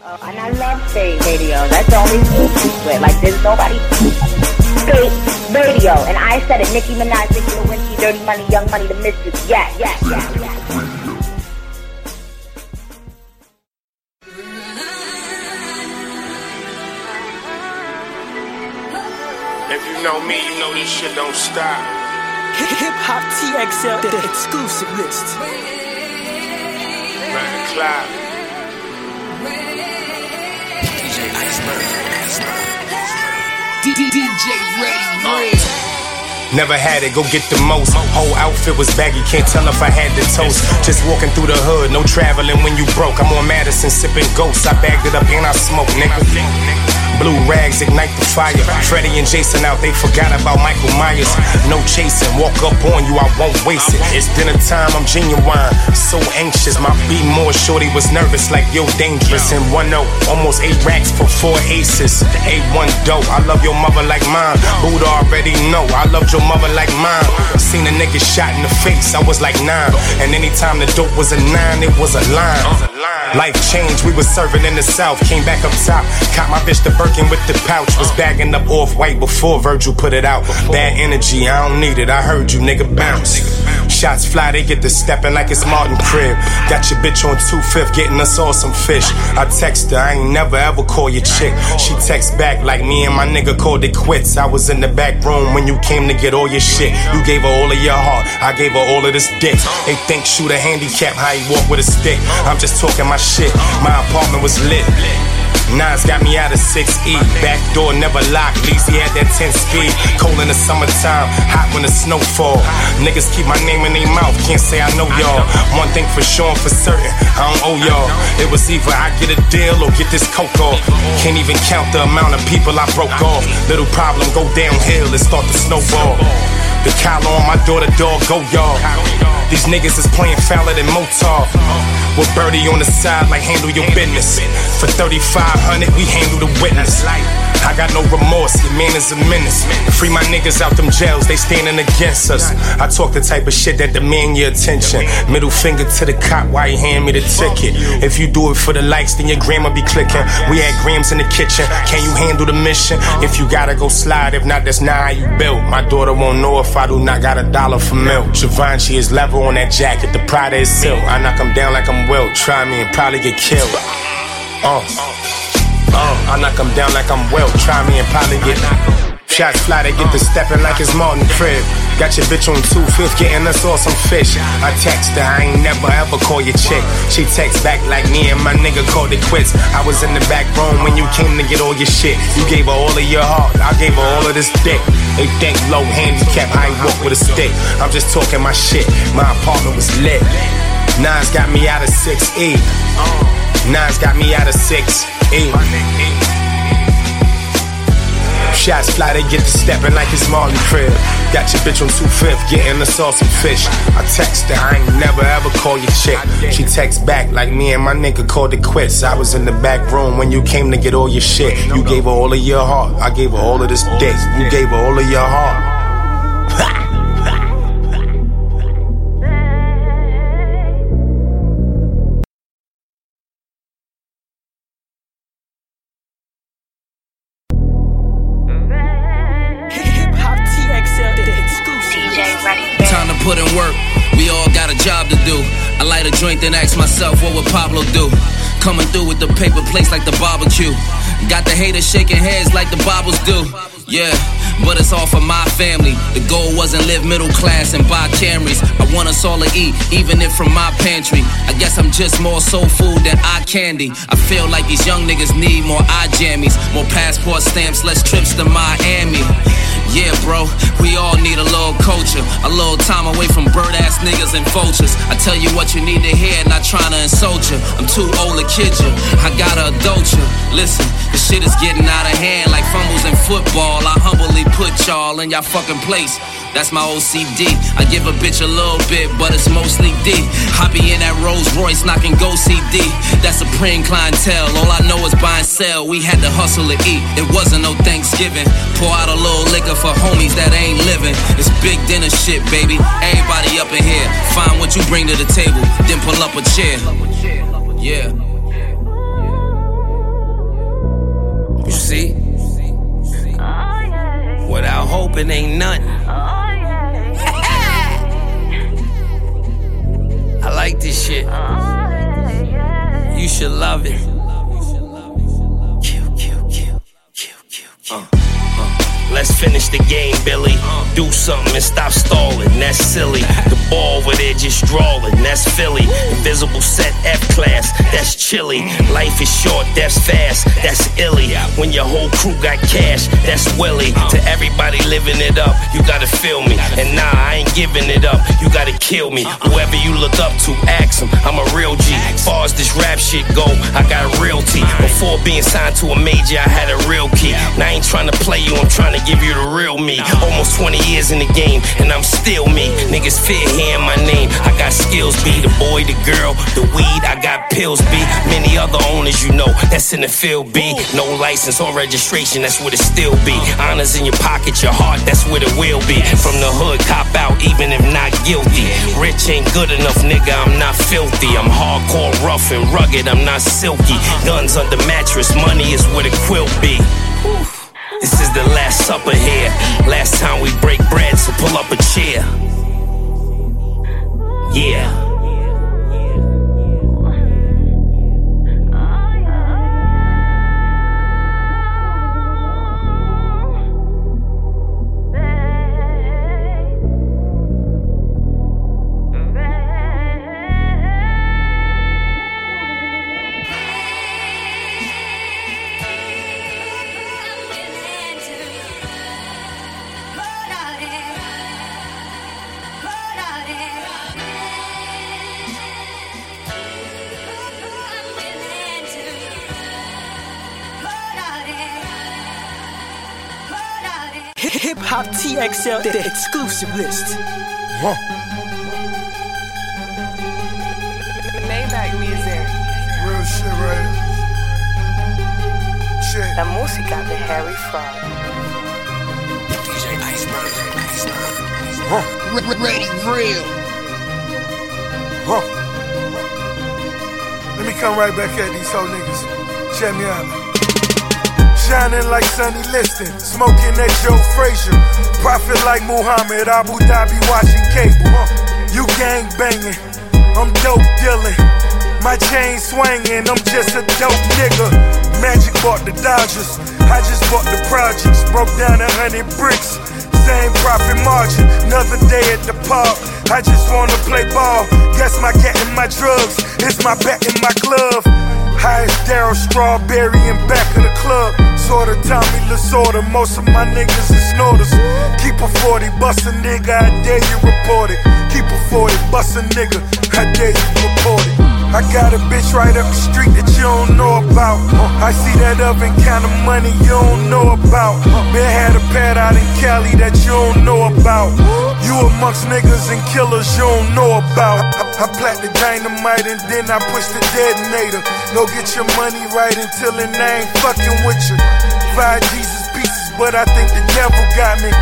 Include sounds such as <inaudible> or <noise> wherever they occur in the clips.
Uh, and I love Spate Radio. That's the only thing with. Like, there's nobody Spate Radio. And I said it. Nicki Minaj, Nicki Lewinsky, Dirty Money, Young Money, the Mistress. Yeah, yeah, yeah, yeah. If you know me, you know this shit don't stop. Hip Hop TXL, the exclusive list. Man, the DJ Red. Never had it, go get the most. Whole outfit was baggy, can't tell if I had the toast. Just walking through the hood, no traveling when you broke. I'm on Madison sipping ghosts. I bagged it up and I smoke, nigga. Blue rags ignite the fire. Freddie and Jason out, they forgot about Michael Myers. No chasing, walk up on you, I won't waste it. It's dinner time, I'm genuine. So anxious, my beat more shorty was nervous, like yo dangerous. And 1 0, almost 8 racks for 4 aces. The A1 dope, I love your mother like mine. Buddha already know, I loved your mother like mine. Seen a nigga shot in the face, I was like 9. And anytime the dope was a 9, it was a line. Life changed, we was serving in the south. Came back up top, caught my bitch the With the pouch. Was bagging up off white before Virgil put it out. Bad energy, I don't need it. I heard you, nigga, bounce. Shots fly, they get to stepping like it's Martin Crib. Got your bitch on 2 5th, getting us all some fish. I text her, I ain't never ever call your chick. She text back like me and my nigga called it quits. I was in the back room when you came to get all your shit. You gave her all of your heart, I gave her all of this dick. They think shoot a handicap, how he walk with a stick. I'm just talking my shit. My apartment was lit. Nas got me out of 6E. Back door never locked. Leezy had that 10 speed. Cold in the summertime, hot when the snow fall. Niggas keep my name in their mouth. Can't say I know y'all. One thing for sure and for certain, I don't owe y'all. It was either I get a deal or get this coke off. Can't even count the amount of people I broke off. Little problem, go downhill and start to snowball. The collar on my daughter dog, go y'all. These niggas is playing fouler than Motar. With Birdie on the side, like handle your business. For 3500, we handle the witness. I got no remorse, your man is a menace. Free my niggas out them jails, they standing against us. I talk the type of shit that demand your attention. Middle finger to the cop, why he hand me the ticket? If you do it for the likes, then your grandma be clicking. We had grams in the kitchen, can you handle the mission? If you gotta go slide, if not, that's not how you built. My daughter won't know if I do not got a dollar for milk. Javon, she is level on that jacket, the pride is silk. I knock him down like I'm Wilt, try me and probably get killed. Uh. Uh, I knock him down like I'm well. Try me and probably get shots fly. They get to stepping like it's Martin Crib. Got your bitch on 2 5th, getting us all some fish. I text her, I ain't never ever call your chick. She texts back like me and my nigga called it quits. I was in the back room when you came to get all your shit. You gave her all of your heart, I gave her all of this dick. They think low handicap, I ain't walk with a stick. I'm just talking my shit. My apartment was lit. Nas got me out of 6E. Nas got me out of 6E. Shots fly, they get to stepping like it's Martin Crib. Got your bitch on 2 5th, getting us all some fish. I text her, I ain't never ever call your chick. She texts back like me and my nigga called it quits. I was in the back room when you came to get all your shit. You gave her all of your heart, I gave her all of this dick. You gave her all of your heart. Haters shaking heads like the Bibles do. Yeah, but it's all for my family. The goal wasn't live middle class and buy Camrys. I want us all to eat, even if from my pantry. I guess I'm just more soul food than eye candy. I feel like these young niggas need more eye jammies, more passport stamps, less trips to Miami. Yeah, bro, we all need a little culture, a little time away from bird ass niggas and vultures. I tell you what you need to hear, not trying to insult you. I'm too old to kid you, I gotta adult you. Listen, the shit is getting out of hand like fumbles in football. I humbly put y'all in y'all fucking place. That's my OCD. I give a bitch a little bit, but it's mostly D. I be in that Rolls Royce knocking go CD. That's supreme clientele. All I know is buy and sell. We had to hustle to eat. It wasn't no Thanksgiving. Pour out a little liquor for homies that ain't living. It's big dinner shit, baby. Everybody up in here. Find what you bring to the table, then pull up a chair. Yeah. You see? Without hoping ain't nothing. <laughs> I like this shit. You should love it. Kill, kill, kill, kill, kill, kill. Let's finish the game, Billy. Do something and stop stalling. That's silly. The ball over there just drawing. That's Philly. Invisible set F class. That's chilly. Life is short. That's fast. That's illy. When your whole crew got cash. That's Willie. To everybody living it up, you gotta feel me. And nah, I ain't giving it up. You gotta kill me. Whoever you look up to, ask him. I'm a real G. Far as this rap shit go, I got realty. Before being signed to a major, I had a real key. Now I ain't trying to play you. I'm trying to give you the real me. Almost 20 years in the game, and I'm still me. Niggas fear hearing my name. I got skills, be the boy, the girl, the weed. I got pills, be many other owners you know that's in the field, be no license or registration. That's what it still be. Honors in your pocket, your heart. That's what it will be. From the hood, cop out, even if not guilty. Rich ain't good enough, nigga. I'm not filthy. I'm hardcore, rough and rugged. I'm not silky. Guns under mattress, money is what it quill be. This is the last supper here. Last time we break bread, so pull up a chair. Yeah. TXL, the exclusive list. Maybach music. Real shit, right? Shit. La música de Harry Fraud. Ready, real. Huh. Let me come right back at these whole niggas. Check me out. Shining like Sonny Liston, smoking that Joe Frazier. Profit like Muhammad, Abu Dhabi watching cable. You gang banging, I'm dope dealing. My chain swinging, I'm just a dope nigga. Magic bought the Dodgers, I just bought the projects. Broke down a hundred bricks, same profit margin. Another day at the park, I just wanna play ball. Guess my cat and my drugs, it's my bat in my glove. Highest Darryl Strawberry in back of the club. Sorta Tommy Lasorda, most of my niggas is snorters. Keep a 40, bust a nigga, I dare you report it. Keep a 40, bust a nigga, I dare you report it. I got a bitch right up the street that you don't know about. Uh, I see that oven kind of money you don't know about. Uh, Been had a pad out in Cali that you don't know about. You amongst niggas and killers you don't know about. I, I plat the dynamite and then I push the detonator. Go get your money right until it ain't fucking with you. Five Jesus pieces, but I think the devil got me.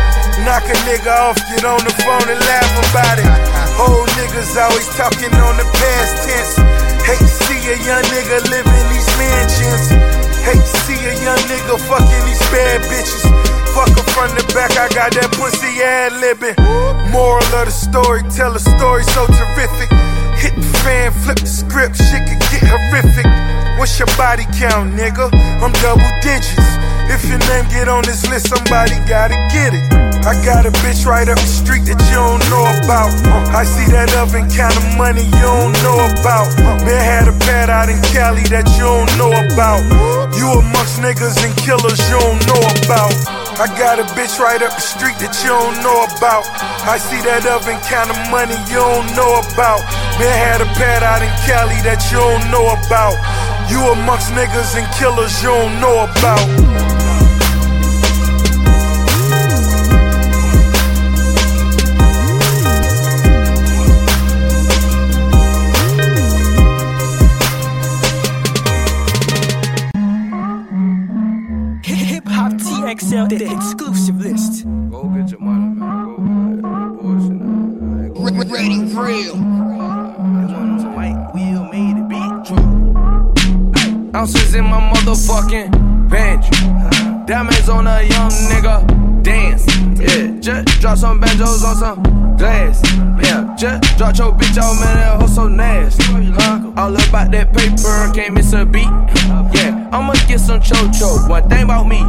Knock a nigga off, get on the phone and laugh about it. Old niggas always talking on the past tense. Hate to see a young nigga live in these mansions. Hate to see a young nigga fucking these bad bitches. Fuck her from the back, I got that pussy ad libbing. Moral of the story, tell a story so terrific. Hit the fan, flip the script, shit could get horrific. What's your body count, nigga? I'm double digits. If your name get on this list, somebody gotta get it. I got a bitch right up the street that you don't know about. I see that oven kind of money you don't know about. Man had a pad out in Cali that you don't know about. You amongst niggas and killers you don't know about. I got a bitch right up the street that you don't know about. I see that oven kind of money you don't know about. Man had a pad out in Cali that you don't know about. You amongst niggas and killers you don't know about. XL, the exclusive list. Go get your money, man. Go bullshit. Man. Ready, real. White wheel made it beat. Ounces in my motherfucking bench. Diamonds on a young nigga. Dance. Yeah, just drop some banjos on some glass. Yeah, just drop your bitch out, man. That hoe so nasty. Huh? All about that paper, can't miss a beat. Yeah, I'ma get some cho-cho. One thing about me.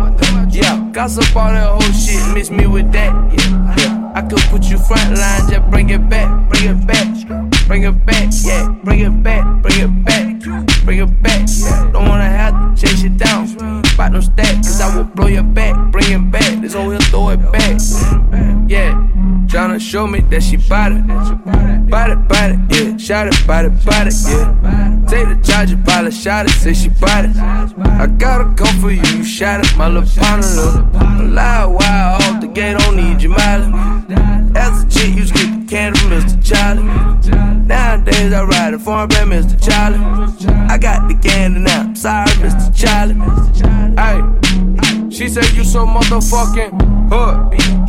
Yeah, gossip all that whole shit, miss me with that. Yeah. I could put you front line, just bring it back, bring it back, bring it back, yeah, bring it back, bring it back, bring it back. Yeah. Don't wanna have to chase you down, Bite no stack, cause I will blow your back. Show me that she bought it, bought it, bought it, yeah. Shot it, bought it, bought it, yeah. Take the charger, pilot, shot it, say she bought it. I gotta come for you, you shot it, my little little. Loud, wild, off the gate, don't need your mileage. As a chick, you get the candy from Mr. Charlie. Nowadays, I ride a farm by Mr. Charlie. I got the candy now, I'm sorry, Mr. Charlie. Hey, she said you so motherfucking hood.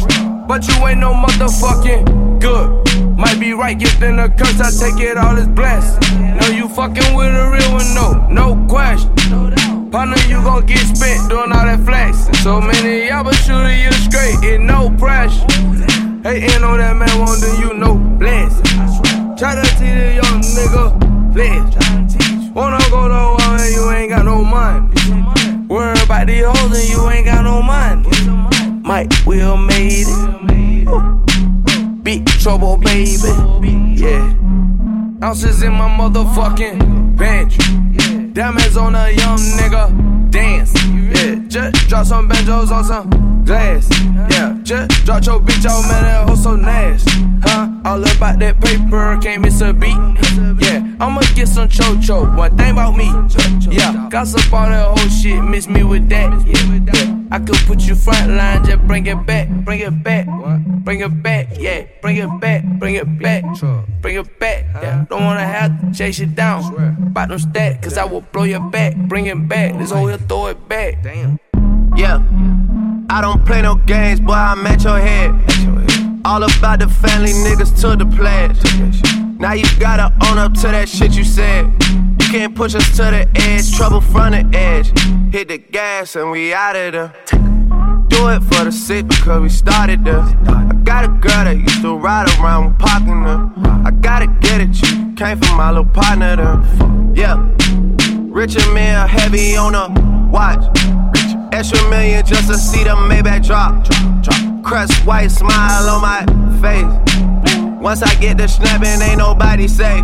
But you ain't no motherfucking good. Might be right, gifting a curse, I take it all as blessed. No, you fucking with a real one, no, no question. Partner, you gon' get spent doing all that flex. So many y'all, but shooting you straight, in no pressure. Hating on that man, won't do you no bless. Try to teach a young nigga bless. Wanna go to war and you ain't got no money. Worry about the hoes and you ain't got no money. Mike Will made it. Big trouble, baby. Yeah. Ounces in my motherfucking bench. Diamonds on a young nigga. Dance. Yeah. Just drop some banjos on some glass. Yeah. Just drop your bitch out, man. That hoe so nasty. Huh? All about that paper, can't miss a beat. Yeah. I'ma get some cho-cho. One thing about me. Yeah. Gossip all that whole shit, miss me with that. Yeah. I could put you front line, just bring it back, bring it back, bring it back, yeah, bring it back, bring it back, bring it back, yeah. Don't wanna have to chase you down, Bite no stack, cause I will blow your back, bring it back, this whole here throw it back. Damn. Yeah, I don't play no games, boy, I'm at your head. All about the family niggas to the pledge. Now you gotta own up to that shit you said. You can't push us to the edge, trouble from the edge. Hit the gas and we out of there. Do it for the sick because we started there. I got a girl that used to ride around with parking her. I gotta get it, you came from my little partner there. Yeah, richer man heavy on a watch. Extra million just to see the Maybach drop. Crust white smile on my face. Once I get the snapping, ain't nobody safe.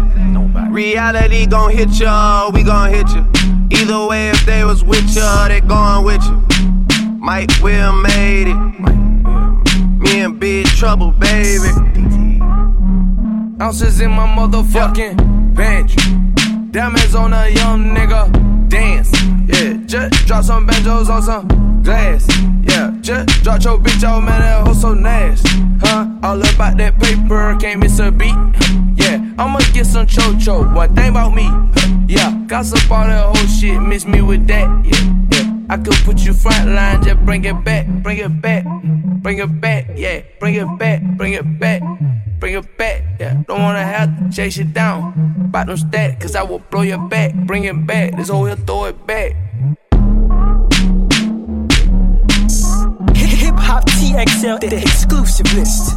Reality gon' hit ya, we gon' hit you. Either way, if they was with ya, they going with you. Mike Will made it. Me and Big Trouble, baby. Ounces in my motherfucking bench. Diamonds on a young nigga. Dance. Yeah, just drop some banjos on some glass. Yeah, just drop your bitch out, man. That hoe so nasty. Huh? All about that paper, can't miss a beat. Yeah, I'ma get some cho-cho. One thing about me. Yeah, gossip all that whole shit, miss me with that. Yeah, yeah. I could put you front line, just bring it back, bring it back, bring it back, yeah, bring it back, bring it back, bring it back, yeah. Don't wanna have to chase you down, no stack, cause I will blow your back, bring it back, this whole here throw it back. Hop TXL, the exclusive list.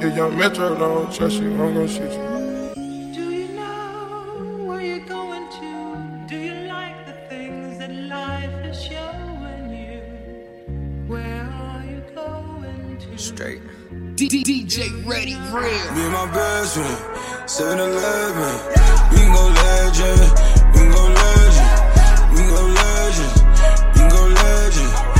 Yeah, young Metro don't trust you, I'm gonna shoot you. Do you know where you're going to? Do you like the things that life is showing you? Where are you going to? Straight. DJ Ready Real. Me and my best friend, 7 Eleven. We can go legend. We can go legend. We can go legend. We can go legend.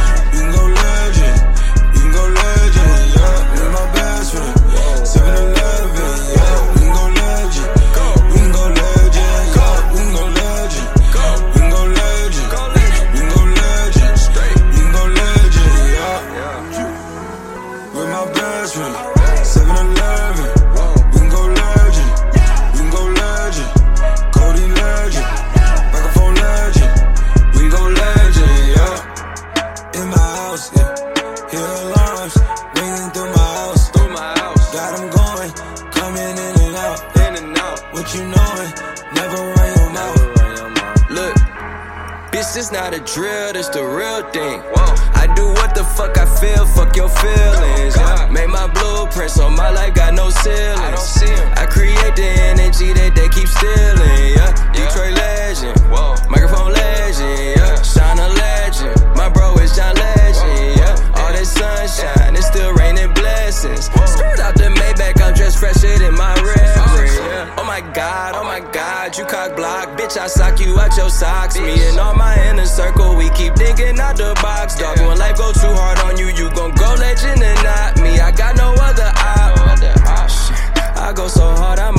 Not a drill, this the real thing. I do what the fuck I feel, fuck your feelings. Yeah. Make my blueprints on my life, got no ceilings. I, create the energy that they keep stealing. Yeah, Detroit legend, microphone legend. Yeah, shine a legend. My bro is John Legend. Yeah, all this sunshine, it's still raining blessings. Skirt out the Maybach, I'm dressed fresher than my god, oh my god, you cock block, bitch, I sock you out your socks. Me and all my inner circle, we keep thinking out the box. Dog, when life go too hard on you, you gon' go legend and not me. I got no other option. I go so hard, I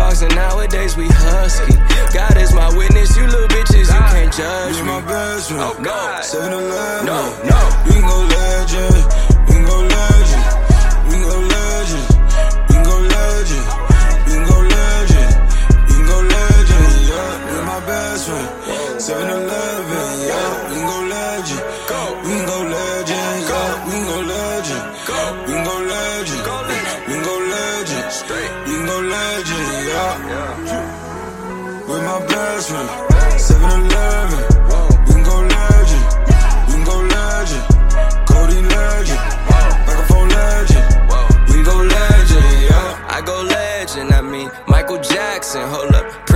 dogs, and nowadays we husky. God is my witness, you little bitches, you can't judge me. my best friend. Oh, God. 7 Eleven. No, no. We can go legend. We can go legend. We can go legend. We can go legend. We can go legend. We can go legend. Yeah, you're my best friend. 7 Eleven. Jackson. Hold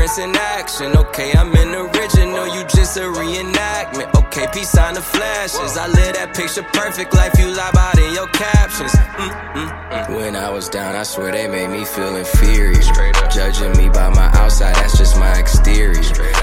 Prince in action. Okay, I'm in the original, you just a reenactment. Okay, peace on the flashes. I live that picture perfect life you lie about in your captions. Mm-mm-mm. When I was down, I swear they made me feel inferior. Judging me by my outside, that's just my exterior.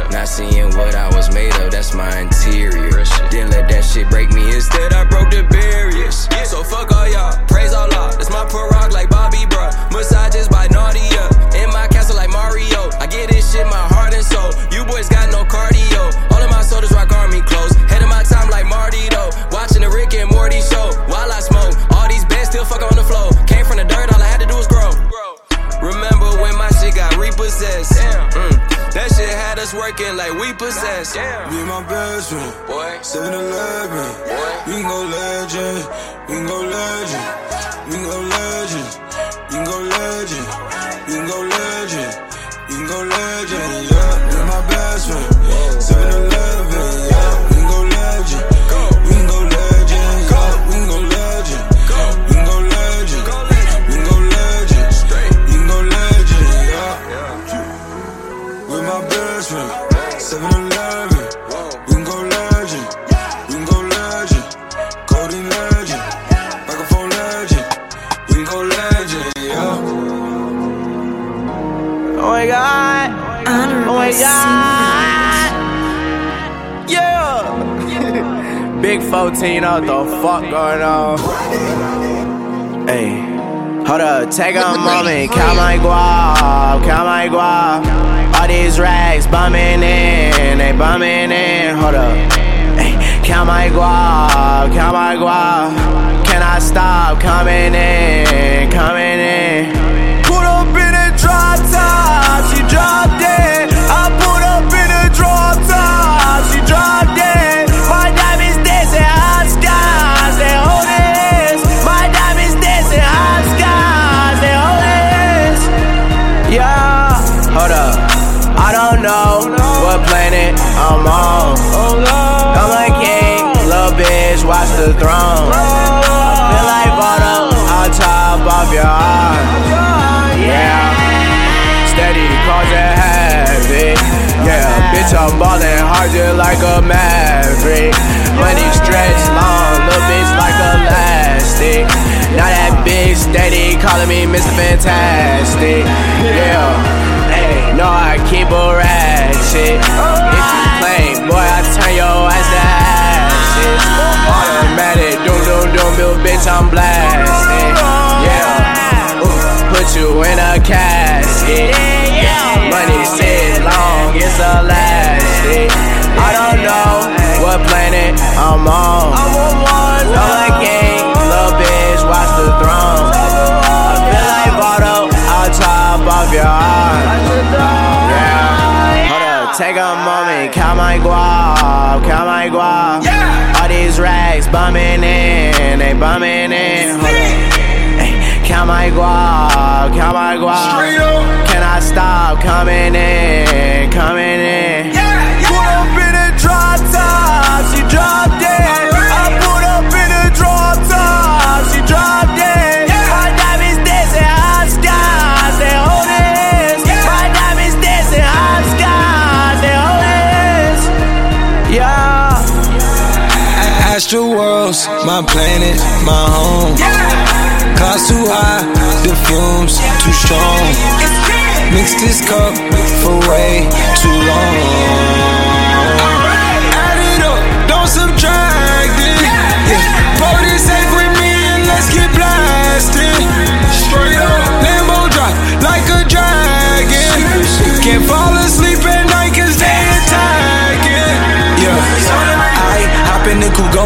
Not seeing what I was made of, that's my interior. Didn't let that shit break me, instead I broke the barriers. So fuck all y'all, praise Allah. That's my pro rock like Bobby, bruh. Massages by Nadia. In my castle like Mario. I get this shit my heart and soul. You boys got no cardio. All of my soldiers rock army clothes. Head of my time like Marty though. Watching the Rick and Morty show while I smoke. All these bands still fuck on the floor. Came from the dirt, all I had to do was grow. Remember when my shit got repossessed? Mm, that shit had us working like we possessed. Me and my best friend. Boy. 7 Eleven. We can go legend. We can go legend. We can go legend. We can go legend. We can go legend. Go legend. God. Yeah. <laughs> Big 14, what the fuck going on? Hey. Hold up, take a moment, count my guap, count my guap. All these rags bumming in, they bumming in. Hold up, hey, count my guap, count my guap. Can I stop coming in, coming in? Put up in a drop top, she dropped it. The throne. I feel like Vado on top of your heart. Yeah, steady causing havoc. Yeah, bitch, I'm ballin' hard just like a maverick. Money stretch long, little bitch like elastic. Now that bitch steady calling me Mr. Fantastic. Yeah, hey, know I keep a ratchet. If you claim, boy, I turn your ass to ashes. Automatic, doom doom doom, little bitch, I'm blasting. Yeah, Ooh, put you in a casket. Money sit long, it's elastic. I don't know what planet I'm on. No one little bitch, watch the throne. I feel like on top your. Yeah. Hold up, take a moment, count my guap, count my guap. All rags bumming in, they bumming in. Count my guap, count my guap. Can I stop coming in, coming in? My planet, my home. Clouds too high, the fumes too strong. Mix this cup for way too long.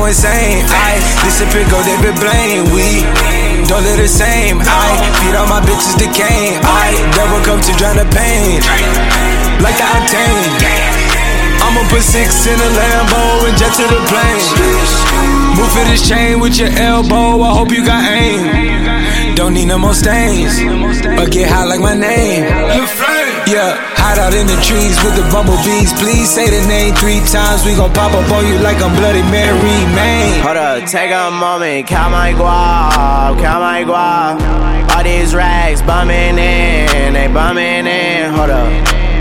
Insane. I disappear, go David Blaine. We don't live the same. I feed all my bitches decaying. I never come to drown the pain. Like the octane. I'ma put six in a Lambo and jet to the plane. Move for this chain with your elbow. I hope you got aim. Don't need no more stains, but get high like my name. Yeah, hide out in the trees with the bumblebees. Please say the name three times. We gon' pop up on you like I'm Bloody Mary, man. Hold up, take a moment, count my guap, count my guap. All these rags bumming in, they bumming in. Hold up,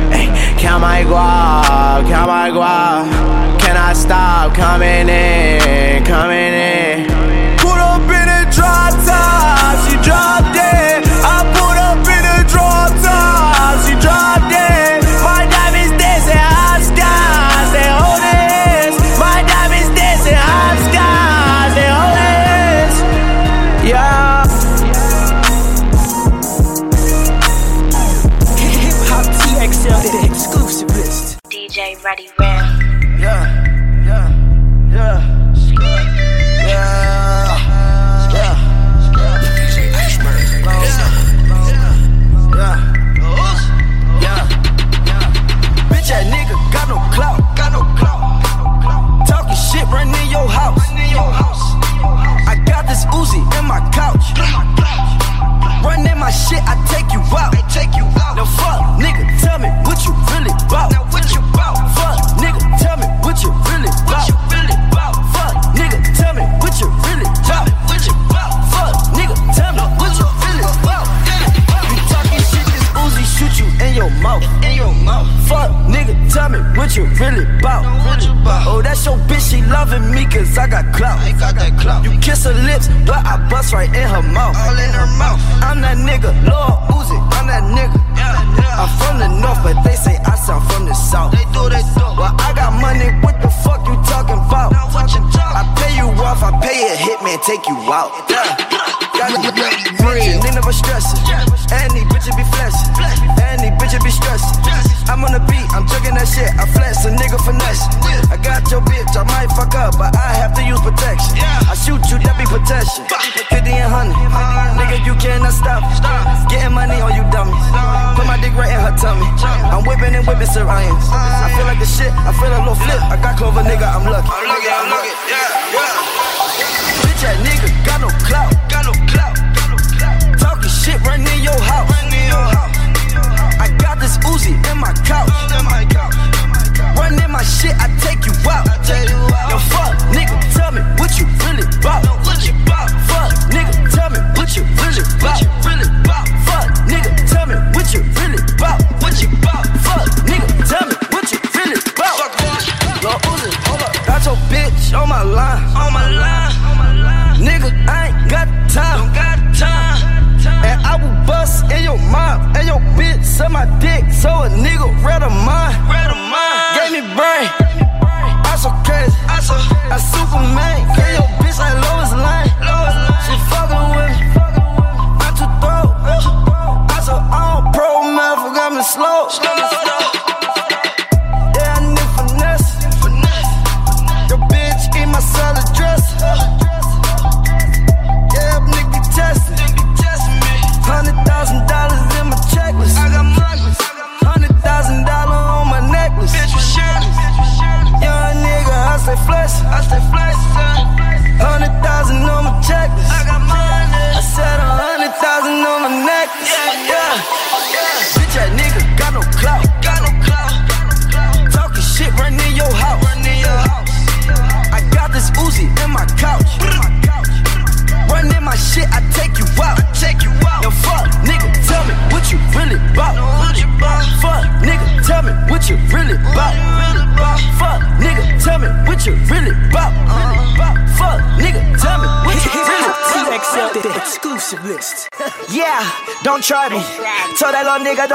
Ay, count my guap, count my guap. Can I stop coming in, coming in? Put up in a drop top, she dropped it. Top,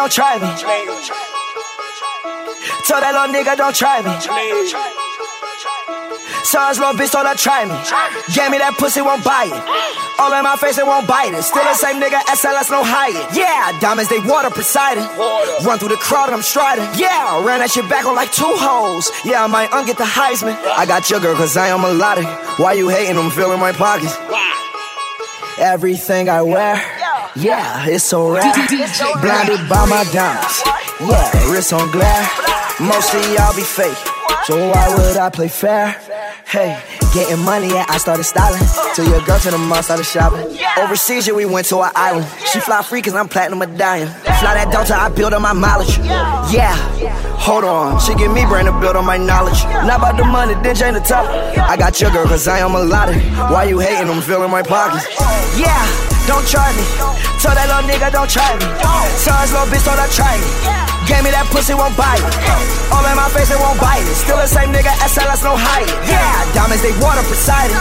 don't try me. Tell that little nigga don't try me. Son's little bitch her try me. Gave me that pussy, won't buy it. All in my face, it won't bite it. Still the same nigga, SLS, no higher. Yeah, diamonds, they water Poseidon. Run through the crowd, I'm striding. Yeah, ran that shit back on like two hoes. Yeah, I might unget the Heisman. I got your girl, cause I am melodic. Why you hating? I'm filling my pockets. Everything I wear, yeah, it's rare. Blinded by my diamonds, yeah, wrist on glare. Most of y'all be fake, so why would I play fair? Hey, getting money, yeah, I started styling. Till your girl to the mall started shopping. Overseas, yeah, we went to an island. She fly free cause I'm platinum medallion. Fly that Delta, I build on my mileage. Yeah, hold on, she give me brain to build on my knowledge. Not about the money, then change the topic. I got your girl cause I am melodic. Why you hating? I'm filling my pockets. Yeah, don't try me. Tell that little nigga don't try me. Tell his little bitch her try me. Gave me that pussy, won't bite it. All in my face, it won't bite it. Still the same nigga, SLS, no higher. Yeah, diamonds, they water Poseidon.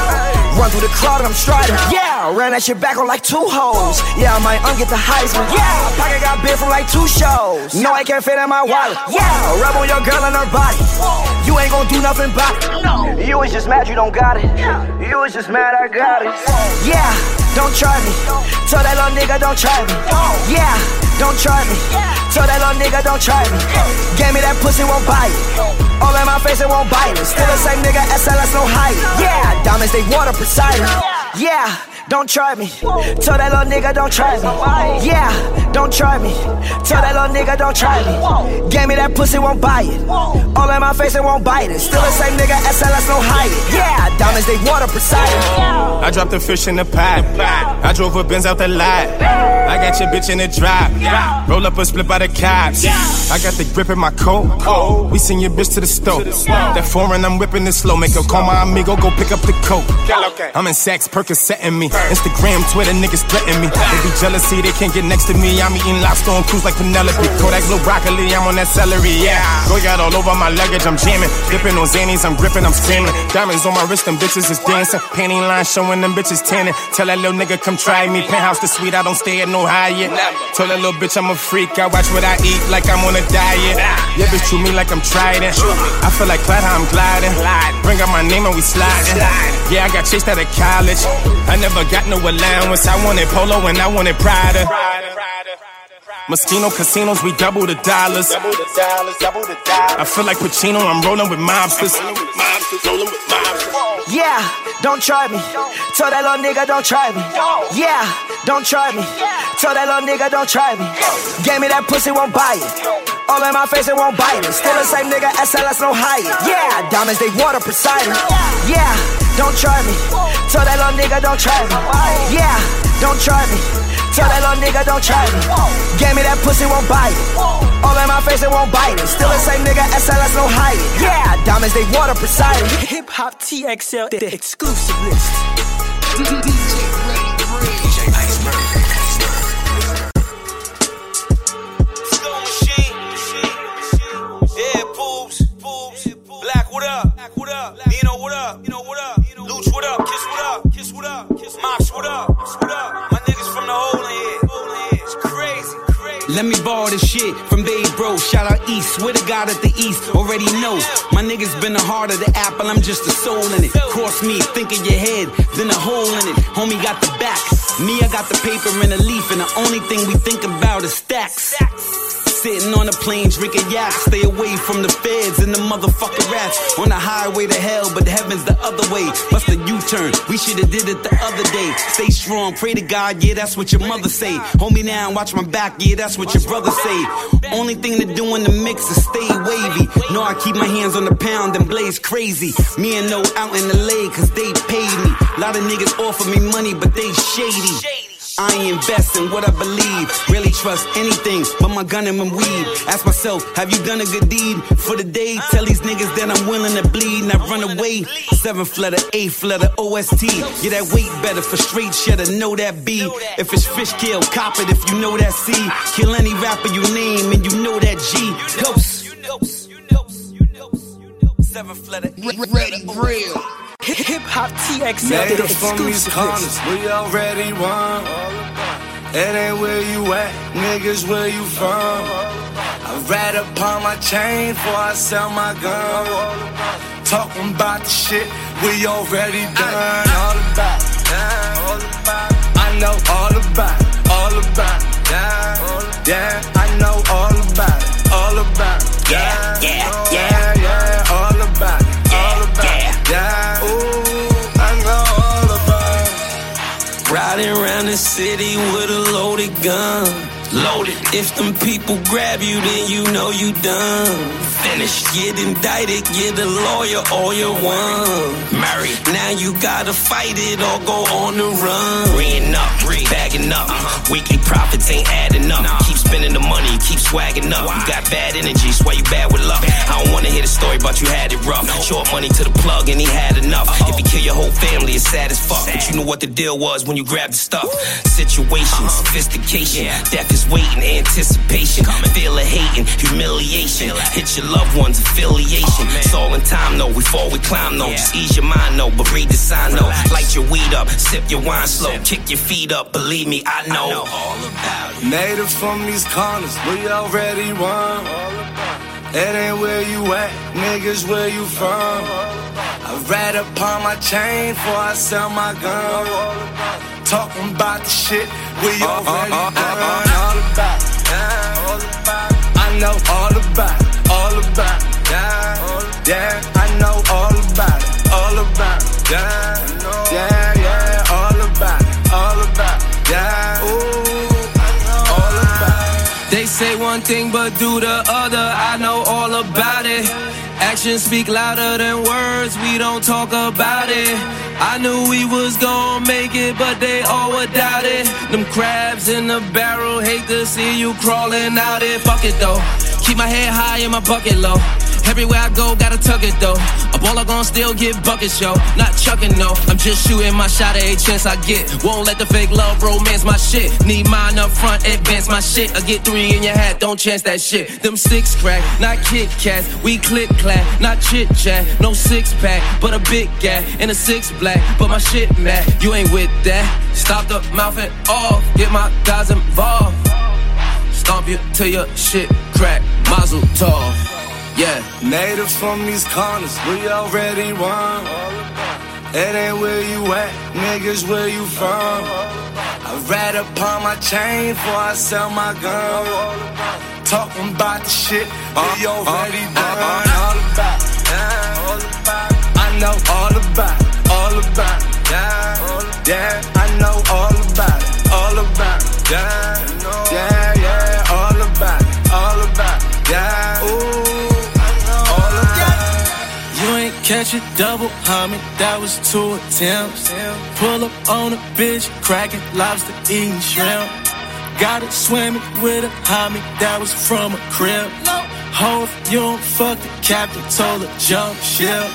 Run through the crowd, I'm striding. Yeah, ran that shit back on like two hoes. Yeah, I might unget the Heisman. Yeah, pocket got big from like two shows. No, I can't fit in my wallet. Yeah, rub on your girl and her body. You ain't gonna do nothing about it. You was just mad you don't got it. You was just mad I got it. Yeah, don't try me. Tell that little nigga don't try me. Yeah, don't try me. Tell that little nigga don't try me. Gave me that pussy, won't bite it. All in my face, it won't bite it. Still the same nigga, SLS, no higher. Yeah, diamonds, they water Poseidon. Yeah. Don't try me. Tell that little nigga don't try me. Yeah, don't try me. Tell that little nigga don't try me. Gave me that pussy, won't buy it. All in my face, it won't bite it. Still the same nigga, SLS, no higher. Yeah, diamonds, they water Poseidon. I dropped a fish in the pot. I drove a Benz out the lot. I got your bitch in the drop. Roll up a split by the cops. I got the grip in my coat. We send your bitch to the stove. That foreign, I'm whipping it slow. Make her call my amigo, go pick up the coat. I'm in Saks, Percocet in me. Instagram, Twitter, niggas threaten me. They be jealousy, they can't get next to me. I'm eating lobster on cruise like Penelope. Kodak blue broccoli, I'm on that celery. Yeah, go got all over my luggage, I'm jamming. Dipping on Xannies, I'm gripping, I'm screaming. Diamonds on my wrist, them bitches is dancing. Panty line showing them bitches tanning. Tell that little nigga come try me. Penthouse the suite, I don't stay at no Hyatt. Tell that little bitch I'm a freak. I watch what I eat like I'm on a diet. Yeah, bitch, treat me like I'm trident. I feel like Clyde, how I'm gliding. Bring up my name and we sliding. Yeah, I got chased out of college. I never got no allowance. I wanted polo and I wanted Prada. Moschino casinos, we double the dollars. I feel like Pacino, I'm rolling with mobsters. Yeah, don't try me. Tell that little nigga don't try me. Yeah, don't try me. Tell that little nigga don't try me. Gave me that pussy, won't buy it. All in my face, it won't bite it. Still the same nigga, SLS, no higher. Yeah, diamonds, they water Poseidon. Yeah, don't try me. Tell that little nigga don't try me. Yeah, don't try me. Tell that little nigga don't try me. Gave me that pussy, won't bite it. All in my face, it won't bite it. Still the same nigga, SLS, no higher. Yeah, diamonds, they water Poseidon. Hip Hop TXL, the exclusive list. Swear to God at the East. Already know my niggas been the heart of the apple. I'm just a soul in it. Cross me, think of your head, then a hole in it. Homie got the back. Me, I got the paper and a leaf, and the only thing we think about is stacks. Sitting on a plane, drinking yak. Stay away from the feds and the motherfucking rats. On the highway to hell, but heaven's the other way. Bust a U-turn. We shoulda did it the other day. Stay strong, pray to God. Yeah, that's what your mother say. Hold me down, watch my back. Yeah, that's what your brother say. Only thing to do in the mix is stay wavy. No, I keep my hands on the pound and blaze crazy. Me and No out in the lay, cause they paid me. A lot of niggas offer me money, but they shady. I invest in what I believe. Really trust anything but my gun and my weed. Ask myself, have you done a good deed for the day? Tell these niggas that I'm willing to bleed and I run away. Seventh letter, eighth letter, OST. Yeah, that weight better for straight cheddar. Know that B. If it's fish kill, cop it if you know that C. Kill any rapper you name and you know that G. Ghost. Seventh letter, eighth Ready, real. Hip Hop the it from these corners, we already won. It ain't where you at, niggas, where you from. I rat upon my chain before I sell my gun. Talking about the shit we already done. All about, all about. I know all about, all about, yeah, yeah. I know all about, it, all about, yeah, yeah, yeah, yeah. All about, all about, yeah. Ooh, I know all about. it. Riding around the city with a loaded gun. Loaded. If them people grab you, then you know you done. Finished. Get indicted, get a lawyer, all you want. Married. Now you gotta fight it or go on the run. Reading up, bagging up. Uh-huh. Weekly profits ain't adding up. Keep spending the money, keep swagging up. You got bad energy, swear you bad with luck. I don't wanna hear the story about you had it rough. Short money to the plug and he had enough. If he kill your whole family, it's sad as fuck. But you knew what the deal was when you grabbed the stuff. Situation, sophistication, death is waiting, anticipation. Feel of hating, humiliation. Hit your loved ones, affiliation. Oh, it's all in time, though. Before we climb, though. Just ease your mind, though. But read the sign, though. Light your weed up, sip your wine slow. Kick your feet up, believe me, I know. I know all about it. Made it from these corners, we already won. It ain't where you at, niggas, where you from. I rat upon my chain before I sell my gun. Talking about the shit we uh, uh, already uh, done. All about, it, yeah, all about. it. I know all about, it, all about, it, yeah, yeah. I know all about, it, all about, it, yeah, yeah. All about, it, all about, it, yeah. Ooh, all about. it. They say one thing but do the other. I know all about it. Actions speak louder than words. We don't talk about it. I knew we was gonna make it, but they all would doubt. Them crabs in the barrel hate to see you crawling out it. Fuck it though. Keep my head high and my bucket low. Everywhere I go, gotta tuck it though. A baller gon' still get buckets, yo. Not chucking, no. I'm just shooting my shot at a chance I get. Won't let the fake love romance my shit. Need mine up front, advance my shit. I get three in your hat, don't chance that shit. Them six crack, not Kit Kats. We click clack, not chit chat. No six pack, but a big gap. And a six black, but my shit mad. You ain't with that. Stop the mouth and off. Get my guys involved. Stomp you till your shit crack. Mazel tov. Yeah. Natives from these corners, we already won. It ain't where you at, niggas, where you from. I rat upon my chain before I sell my gun. Talking about the shit we already uh, uh, uh, done. All about, it, yeah, all about. I know all about, it, all about, it, yeah, yeah. I know all about, it, all about, it, yeah, yeah, yeah. All about, it, all about, it, yeah. Ooh. All about it. You ain't catch a double homie, that was two attempts. Pull up on a bitch, cracking lobster, eating shrimp. Got it swimming with a homie, that was from a crib. Ho, if you don't fuck the captain, told her jump ship.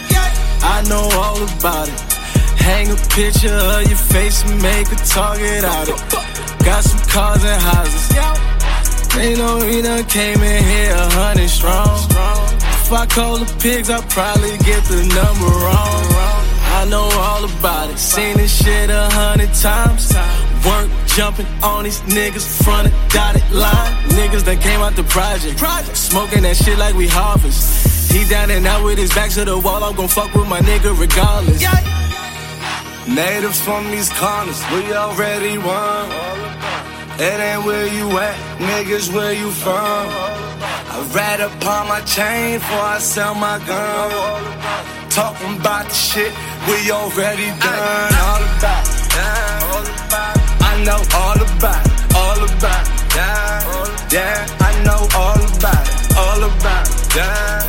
I know all about it. Hang a picture of your face and make a target out of it. Got some cars and houses. Know we done came in here a hundred strong. If I call the pigs, I probably get the number wrong. I know all about it, seen this shit a hundred times. Work jumping on these niggas front of dotted line. Niggas that came out the project, project. smoking that shit like we harvest. He down and out with his back to the wall. I'm gon' fuck with my nigga regardless. Natives from these corners, we already won. It ain't where you at, niggas, where you from? I ride upon my chain before I sell my gun. Talking about the shit we already done. All about, yeah, all about. I know all about, all about, yeah, yeah. I know all about, all about, yeah,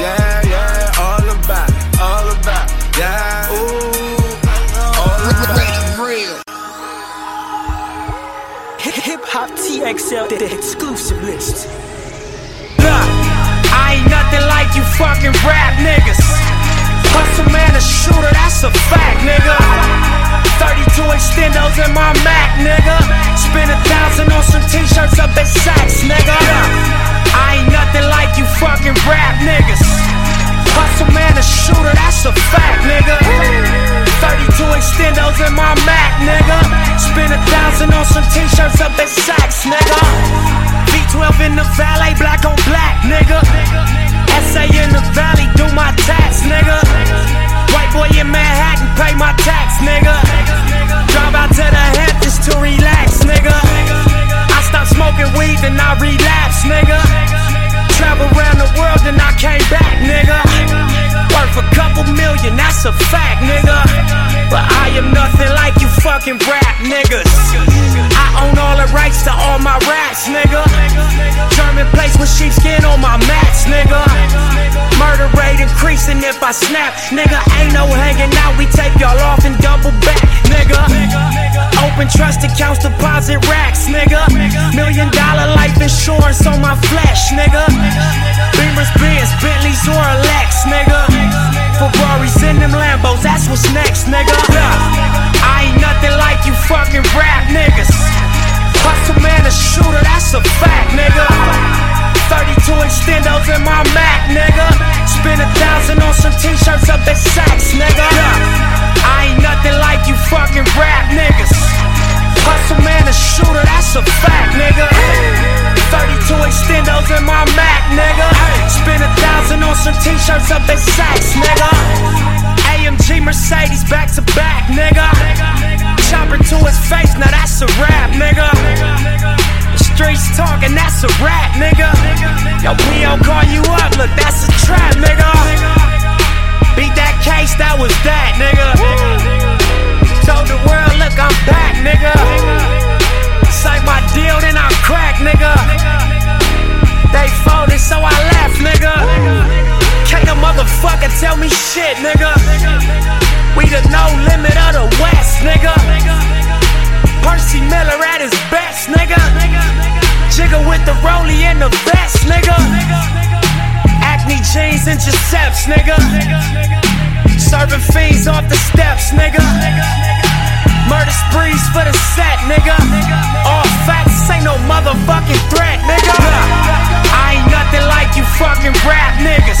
yeah, yeah. All about, all about, yeah. Ooh, Hop TXL, the exclusive list. Look, I ain't nothing like you fucking rap niggas. Hustle man, a shooter, that's a fact, nigga. 32 extendos in my Mac, nigga. Spend a thousand on some t-shirts up at Saks, nigga. I ain't nothing like you fucking rap niggas. Hustle man, a shooter, that's a fact, nigga. 32 extendos in my Mac, nigga. Spend a thousand on some t-shirts up at Saks, nigga. V12 in the valet, black on black, nigga. SA in the valley, do my tax, nigga. White boy in Manhattan, pay my tax, nigga. Drive out to the Hamptons to relax, nigga. I stopped smoking weed, then I relapsed, nigga. Travel around the world, and I came back, nigga. Worth a couple million, that's a fact, nigga. But I am nothing like you fucking rap niggas. I own all the rights to all my raps, nigga. German place with sheepskin on my mats, nigga. Murder rate increasing if I snap, nigga. Ain't no hanging out, we take y'all off and double back, nigga. Open trust accounts, deposit racks, nigga. Million dollar life insurance on my flesh, nigga. Beamers, Benz, Bentleys, or a Lex, nigga. Ferraris in them Lambos, that's what's next, nigga. I ain't nothing like you fucking rap niggas. Hustle man, a shooter, that's a fact, nigga. 32 extendos in my Mac, nigga. Spend a thousand on some t-shirts up at Saks, nigga. I ain't nothing like you fucking rap niggas. Hustle man, a shooter, that's a fact, nigga. 32 extendos in my Mac, nigga. Spend a thousand on some t-shirts up at Saks, nigga. AMG Mercedes back to back, nigga. Chopper to his face, now that's a rap, nigga. The streets talking, that's a rap, nigga. Yo, P.O. call you up, look, that's a trap, nigga. Beat that case, that was that, nigga. Told the world, look, I'm back, nigga. Signed my deal, then I crack, nigga. They folded, so I left, nigga. Can't a motherfucker tell me shit, nigga. We the no limit of the West, nigga. Percy Miller at his best, nigga. Jigger with the rollie and the vest, nigga. Acne jeans and Giuseppe's, nigga. Serving fiends off the steps, nigga. Murder sprees for the set, nigga. All facts ain't no motherfucking threat, nigga. I ain't nothing like you fucking rap niggas.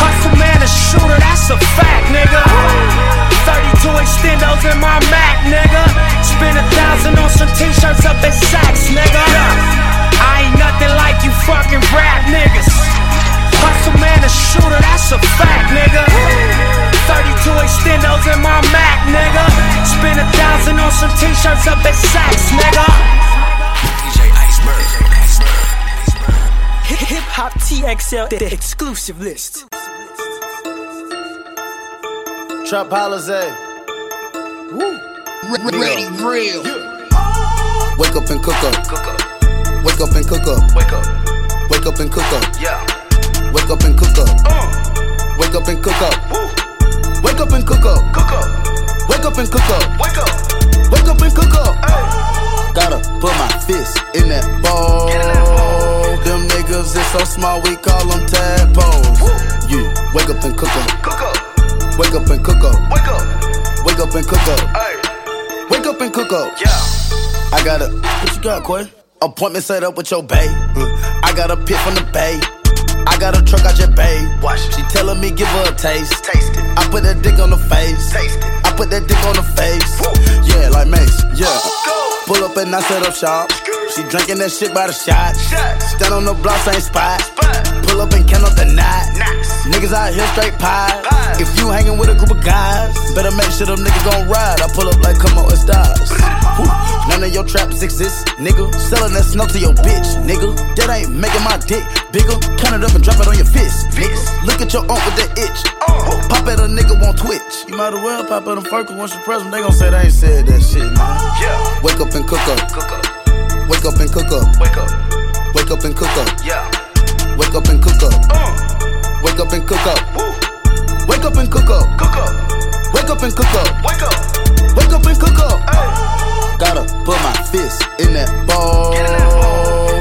Hustle man, a shooter, that's a fact, nigga. 32 extendos in my Mac, nigga. Spend a thousand on some t-shirts up at Saks, nigga. I ain't nothing like you fucking rap niggas. Hustle man, a shooter, that's a fact, nigga. 32 extendos in my Mac, nigga. Spend a thousand on some t-shirts up at Saks, nigga. DJ Iceberg. Hip Hop TXL, the exclusive list. Trap Holiday. Eh? Woo. Ready, real. Wake up and cook up. Wake up and cook up. Wake up. Wake up and cook up. Yeah. Wake up and cook up. Uh. Wake up and cook up. Wake up and cook up. Cook up. Wake up and cook up. Wake up. Wake up and cook up. Gotta put my fist in that bowl. Them niggas is so small, we call them tadpoles. You wake up and cook up. Cook up. Wake up and cook up. Wake up. Wake up and cook up. Hey. Wake up and cook up. Yeah. I got a what you got, Quay? Appointment set up with your. Uh, I got a pit from the bay. I got a truck, I just paid. She telling me give her a taste. Taste it. I put that dick on the face. I put that dick on the face. Yeah, like Mace. Yeah. Pull up and I set up shop. She drinking that shit by the shot. Stand on the block, same spot. Pull up and count up the night. Niggas out here straight pie. If you hanging with a group of guys, better make sure them niggas gon' ride. I pull up like come on, it's stars. None of your traps exist, nigga. Selling that snow to your bitch, nigga. That ain't making my dick bigger. Count it up and drop it on your fist, nigga. Look at your aunt with that itch. Pop at a nigga won't Twitch. You might as well pop at them Ferkel once you press them. They gon' say they ain't said that shit, man. Wake up and cook up. Cook up. Wake up and cook up. Wake up. Wake up and cook up. Yeah. Wake up and cook up. Wake up and cook up. Wake up and cook up. Cook up. Wake up and cook up. Wake up. Wake up and cook up. Gotta put my fist in that bowl.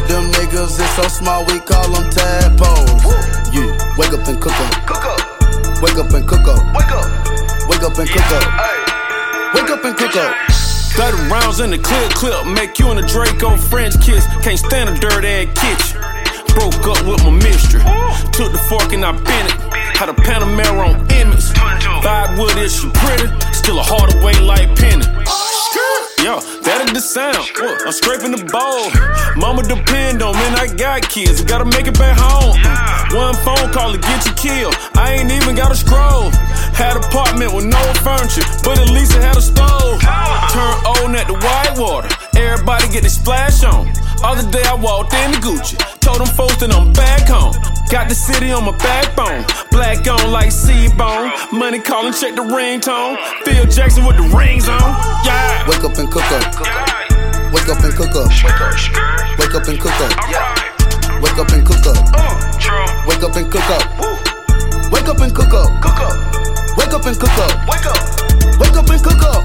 Them niggas is so small we call them tadpoles. You wake up and cook up. Cook up. Wake up and cook up. Wake up. Wake up and cook up. Wake up and cook up. 30 rounds in the clear clip, make you and a Draco French kiss. Can't stand a dirt ass kitchen. Broke up with my mistress. Took the fork and I bent it. Had a Panamera on image. Vibe with it, she pretty. Still a Hardaway like penny. Yo, that is the sound. Uh, I'm scraping the bowl. Mama depend on me, I got kids. I gotta make it back home. One phone call to get you killed. I ain't even got a scroll. Had apartment with no furniture, but at least it had a stove. Turn old at the white water. Everybody get the splash on. Other day I walked in the Gucci. Told them folks that I'm back home. Got the city on my backbone. Black on like C-bone. Money calling, check the ringtone. Phil Jackson with the rings on. Yeah. Wake up and cook up. Wake up and cook up. Wake up and cook up. Wake up and cook up. Wake up and cook up. Wake up and cook up. Wake up and cook up. Wake up. Wake up and cook up.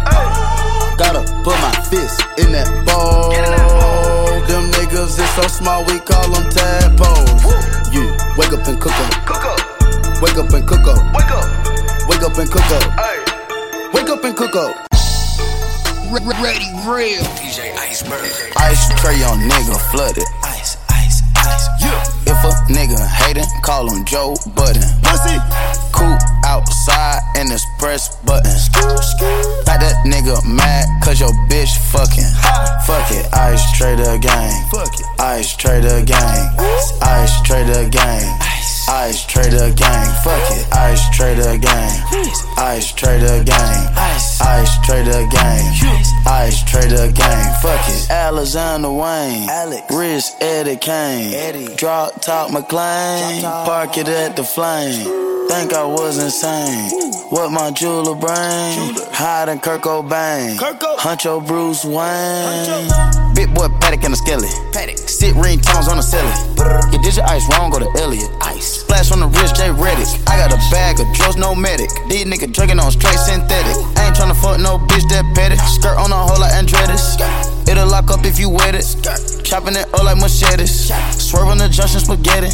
Gotta put my fist in that bowl. Them niggas is so small we call them tadpoles. You wake up and cook up. Cook up. Wake up and cook up. Wake up. Wake up and cook up. Wake up and cook up. Ready, real. DJ Iceberg. Ice tray on nigga flooded. Ice, Yeah. If a nigga hatin', call him Joe Budden. Pussy. Cool outside and it's press button. Got that nigga mad cause your bitch fucking. Fuck it, ice trader gang. Fuck it. Ice trader gang. Ice trader gang. Ice trader gang. Fuck it, ice trader gang. Ice trader gang. Ice trader gang. Ice trader gang. Fuck it. Alexander Wang. Alex. Rich Eddie Kane. Eddie. Drop top McLean. Park it at the flame. Think I was insane. What my jeweler brain? Hiding Kurt Cobain. Huncho Bruce Wayne. Big boy Patek and a skelly. Sit ringtones on the celly. You did your ice wrong, go to Elliot. Splash on the wrist, J Redick. I got a bag of drugs, no medic. These niggas drinking on straight synthetic. I ain't tryna fuck no bitch that petty. Skirt on a hole like Andretti's. It'll lock up if you wet it. Chopping it up like machetes. Swerve on the junction spaghetti.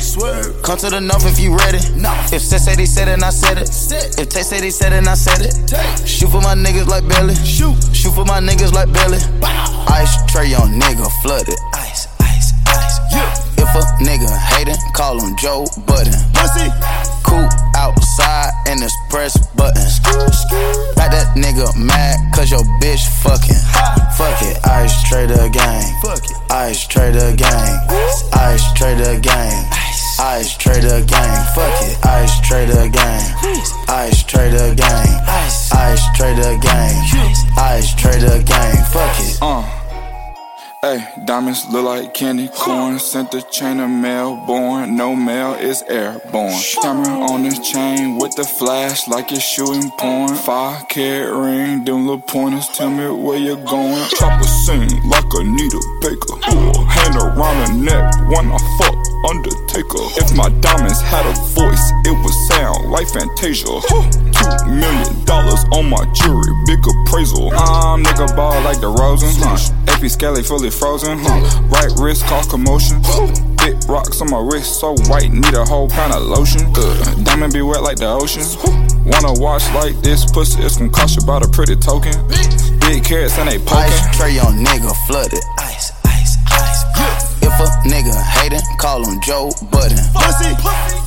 Come to the north if you ready. If Sis said he said it, I said it. If Tay said he said it, I said it. Shoot for my niggas like Belly. Shoot. Shoot for my niggas like Belly. Ice tray on nigga flooded. Ice, ice, ice. If a nigga hatin', call him Joe Budden. Pussy. Cool outside and it's press button. Got that nigga mad cause your bitch fucking. Fuck it, ice trader gang. Fuck it. Ice trader gang. Ice trader gang. Ice trader gang. Fuck it, ice trader gang. Ice trader gang. Ice trader gang. Ice trader gang. Fuck it. Uh. Hey, diamonds look like candy corn. Sent the chain of mail, born. No mail is airborne. Camera on the chain with the flash like it's shooting porn. Five carat ring, them little pointers tell me where you're going. Chopper sing like a needle Baker. Ooh, hand around the neck when I fuck Undertaker. If my diamonds had a voice, it would sound like Fantasia. Two million dollars on my jewelry, big appraisal. I'm nigga ball like the Rosen. Huh? AP Skelly fully frozen. Huh? Right wrist cause commotion. Big rocks on my wrist, so white, need a whole pound of lotion. Uh, diamond be wet like the ocean. Wanna watch like this pussy, it's gonna cost you about a pretty token. Big carrots and they poking. Ice tray on nigga flooded. Ice, ice, ice. If a a nigga hatin', call him Joe Budden.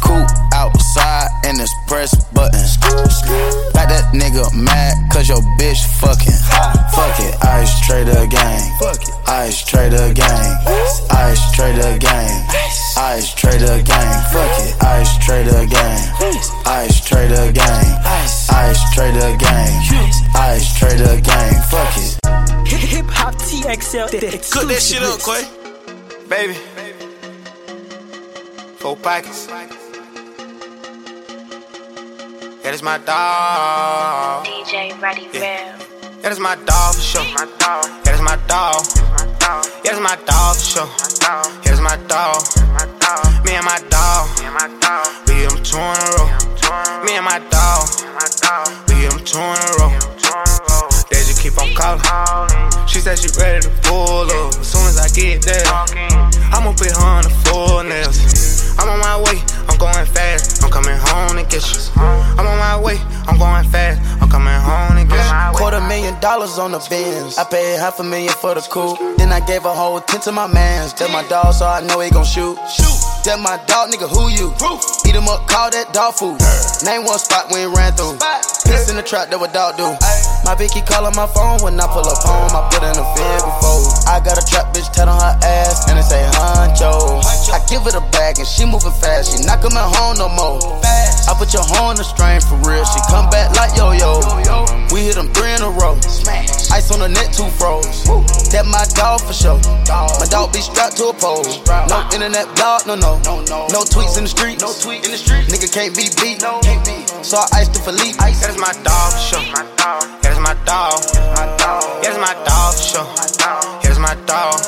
Cool outside in this press button. Got that nigga mad cause your bitch fucking. Fuck it, ice trader gang. Ice trader gang. Ice trader gang. Ice trader gang. Fuck it, ice trader gang. Ice trader gang. Ice trader gang. Ice trader gang. Fuck it. Hip Hop TXL, the Cook that shit up, mix. Quay. Baby. Four pockets. That is my dog. DJ Ready Yeah. That is my dog for sure. That is my dog. That is my dog for sure. That is my dog. Me and my dog. We them two in a row. Me and my dog. We them two in a row. Keep on calling. She said she ready to pull up. As soon as I get there, I'ma put her on the floor nails. I'm on my way, I'm going fast. I'm coming home to get you. I'm on my way, I'm going fast. I'm coming home to get you. Quarter million dollars on the Benz. I paid half a million for the coupe. Then I gave a whole ten to my mans. That my dog, so I know he gon' shoot. Shoot. That my dog, nigga, who you? Eat him up, call that dog food. Name one spot we ain't ran through. Piss in the trap, that what dog do. My Vicky call on my phone when I pull up home. I put in a fib before. I got a trap bitch tat on her ass and it say honcho. I give her the bag and she moving fast. She not coming home no more. I put your horn the strain for real. She come back like yo yo. We hit them three in a row. Smash Ice on the net, two froze. That my dog for sure. My dog be strapped to a pole. No internet blog, no no. No tweets in the street. No tweet in the street. Nigga can't be beat. So I iced the Philippe. That is my dog for sure. That is my dog. That is my dog for sure. That is my dog.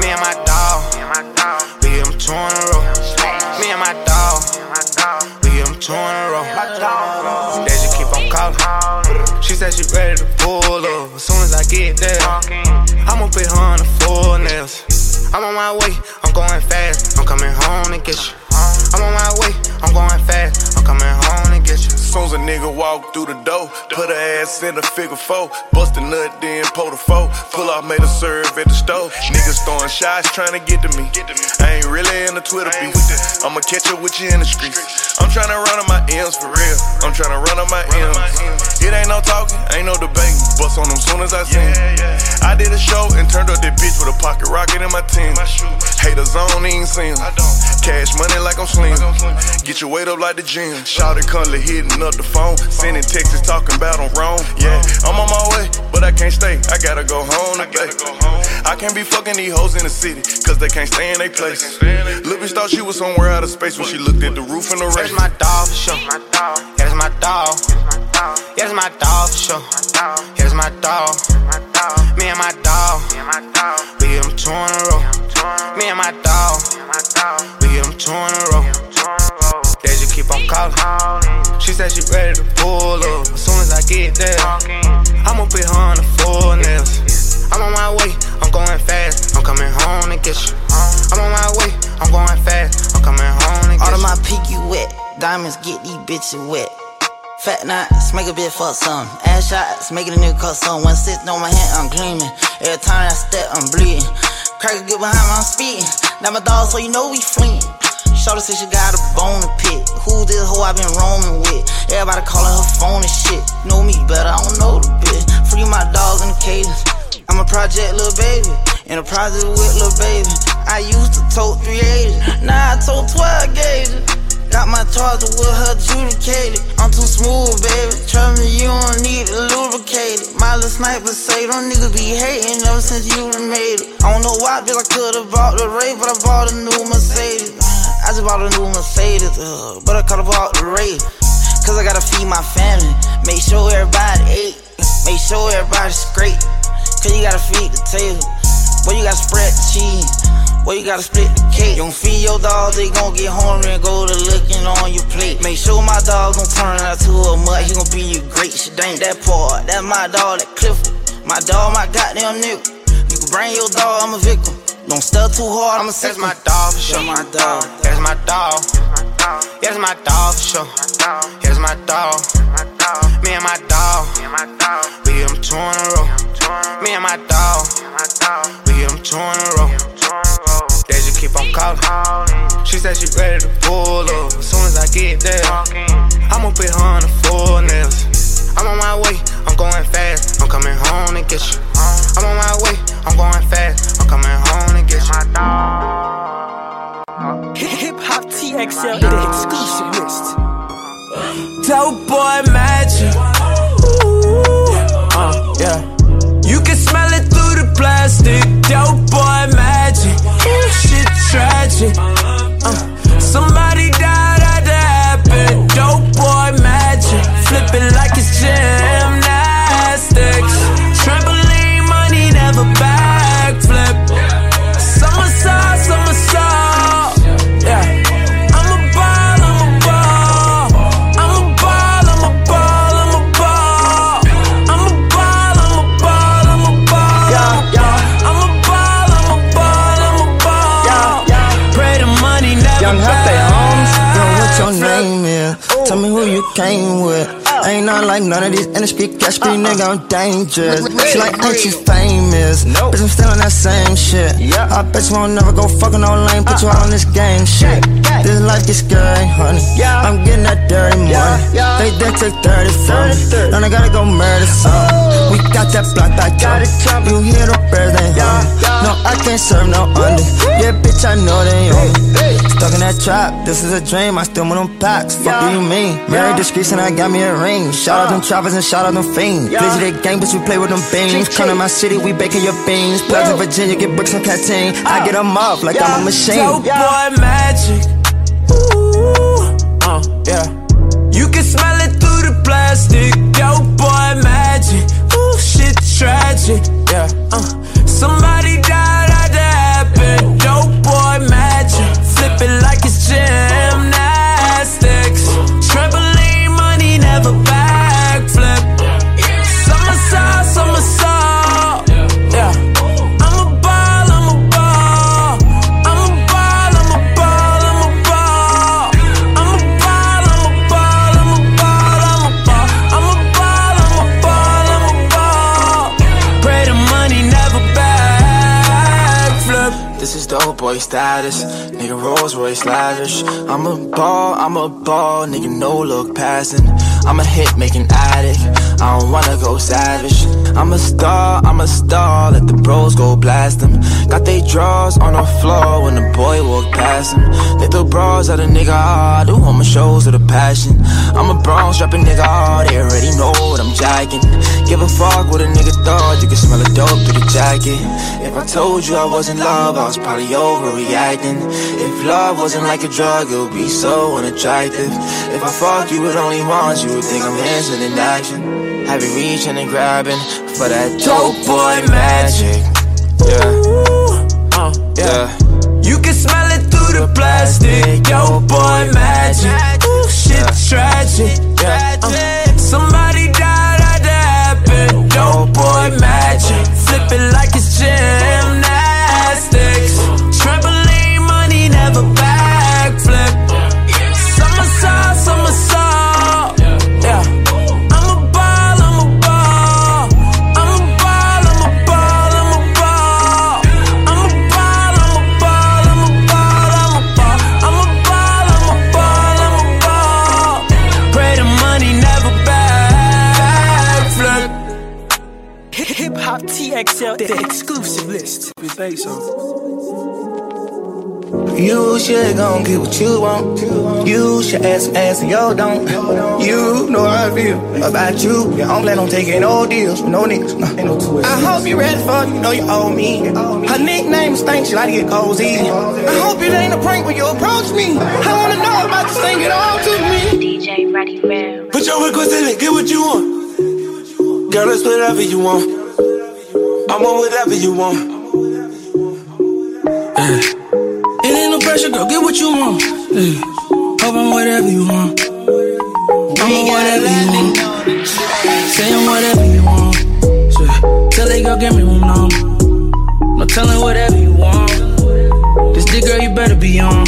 Me and my dog. We hit them two in a row. Two in a row. They just keep on calling. She said she ready to pull up. As soon as I get there, I'ma put her on the full nails. I'm on my way, I'm going fast. I'm coming home to get you. I'm on my way, I'm going fast. I'm coming home to get you. Soon as a nigga walk through the door, put her ass in a figure four, bust a nut, then pull the four. Pull off, made a serve at the stove. Niggas throwing shots trying to get to me. I ain't really in the Twitter beef. I'ma catch up with you in the streets. I'm trying to run on my M's for real. I'm trying to run on my M's. It ain't no talking, ain't no debating. Bust on them soon as I see 'em. I did a show and turned up that bitch with a pocket rocket in my team. Haters on, ain't seen. Cash money like I'm slim. Get your weight up like the gym. Shout it, hitting up the phone. Sending texts talking about I'm wrong. Yeah, I'm on my way, but I can't stay. I gotta go home today. I can't be fucking these hoes in the city, cause they can't stay in their place. Lil' bitch thought she was somewhere out of space when she looked at the roof and the race. That's my dog for sure. That is my dog. That is my dog for sure. That is my dog. Me and my dog. We them two in a row. Me and my dog. We them two in a row. They just keep on calling. She said she ready to pull up. As soon as I get there, I'ma put her on the floor nails. I'm on my way, I'm going fast. I'm coming home to get you. I'm on my way, I'm going fast. I'm coming home to get you. All of my peaky wet. Diamonds get these bitches wet. Fat knots, make a bitch fuck some. Ass shots, making a nigga cut some. One sitting on my hand, I'm gleaming. Every time I step, I'm bleeding. Cracker get behind I'm speeding. Now my dog, so you know we fleeing. Shorty said she got a bone to pick. Who this hoe I been roaming with? Everybody calling her phone and shit. Know me better, I don't know the bitch. Free my dogs in the cages. I'm a project little baby. In a project with little baby. I used to tote 380. Now I tote 12 gauges. Got my charger with her adjudicated. I'm too smooth, baby. Trust me, you don't need it lubricated. My little sniper say, them niggas be hating ever since you done made it. I don't know why, bitch, I could've bought the Ray, but I bought a new Mercedes. I just bought a new Mercedes, uh, but I could've bought the Ray. Cause I gotta feed my family. Make sure everybody ate. Make sure everybody's straight. Cause you gotta feed the table. Boy, you gotta spread the cheese. Boy, you gotta split the cake. You don't feed your dogs, they gon' get hungry and go to looking on your plate. Make sure my dog gon' turn out to a mud. He gon' be your great shit. Ain't that part. That's my dog, that Clifford. My dog, my goddamn nigga. You can bring your dog, I'm a victim. Don't step too hard, I'm a sick That's my dog for sure. my dog. That's my dog. That's my dog for sure. That's my dog. Me and my dog. We them two in a row. Me and my dog. We them two in a row. Call her. She said she ready to pull up. As soon as I get there, I'ma put her on the full nails. I'm on my way, I'm going fast. I'm coming home to get you. I'm on my way, I'm going fast. I'm coming home to get you. Hip Hop TXL, the exclusive. Dope boy magic. Uh, yeah. You can smell it through the plastic. Dope boy magic. Tragic. Came with. Ain't not like none of these industry cash street nigga, I'm dangerous. She like, ain't you famous? Bitch, I'm still on that same shit. Yeah. I bet you won't never go fucking no lane, put you out on this game shit. This life gets scary, honey. Yeah. I'm getting that dirty money. They then take 30 from me. Now I gotta go murder some. We got that block back up. You hear the birds, they hum. No, I can't serve no under. Yeah, bitch, I know they on. Stuck in that trap, this is a dream. I still want them packs. Fuck do you mean? Married discreet and I got me a ring. Shout out them choppers and shout out them fiends. Busy they gang, but you play with them beans. Come to my city, we baking your beans. Plugs in Virginia, get bricks on canteen. I get them off like I'm a machine. Dope boy magic. Ooh, uh, yeah. You can smell it through the plastic. Dope boy magic. Ooh, shit tragic. Yeah. Uh, somebody died the happen. Dope boy magic. Flip it like it's gymnastics. Boy status, nigga Rolls Royce lavish. I'm a ball, I'm a ball, nigga no look passing. I'm a hit making addict, I don't wanna go savage. I'm a star, I'm a star, let the bros go blast them. Got they drawers on the floor when the boy walk past them. They throw bras at a nigga hard, do all my shows with a passion. I'm a bronze strapping nigga hard, they already know what I'm jacking. Give a fuck what a nigga thought, you can smell a dope through the jacket. If I told you I was in love, I was probably overreacting. If love wasn't like a drug, it would be so unattractive. If I fuck you with only once, you would think I'm instant in action. Have you reaching and grabbing for that dope boy magic? Yeah, Uh, yeah. You can smell it through the plastic. Yo, boy, magic. Ooh, shit, tragic. Yeah. Uh, somebody died the happen. Yo, boy, magic. Flip it like it's gymnastics. Money never backflip. Somersault, somersault. Yeah. I'm a ball, I'm a ball. I'm a ball, I'm a ball, I'm a ball. I'm a ball, I'm a ball, I'm a ball, I'm a ball. I'm a ball, I'm a ball, I'm a ball. Pray the money never backflip. Hip Hop TXL, the exclusive list. We say so. You should gon' get what you want. You should ask some ass and yo don't. You know how I feel about you. I don't plan on taking no deals with no niggas. Nah. I hope you ready for it. You know you owe me. Her nickname is stinks. She like to get cozy. I hope it ain't a prank when you approach me. I wanna know about this thing. Get on to me. DJ Ready Real. Put your request in and get what you want. Girl, it's whatever you want. I'm on whatever you want. Yeah. It ain't no pressure, girl. Get what you want. Yeah. Hope I'm whatever you want. I'm on whatever you want. Say I'm whatever you want. Yeah. Tell that girl, give me room now. No telling whatever you want. This dick, girl, you better be on.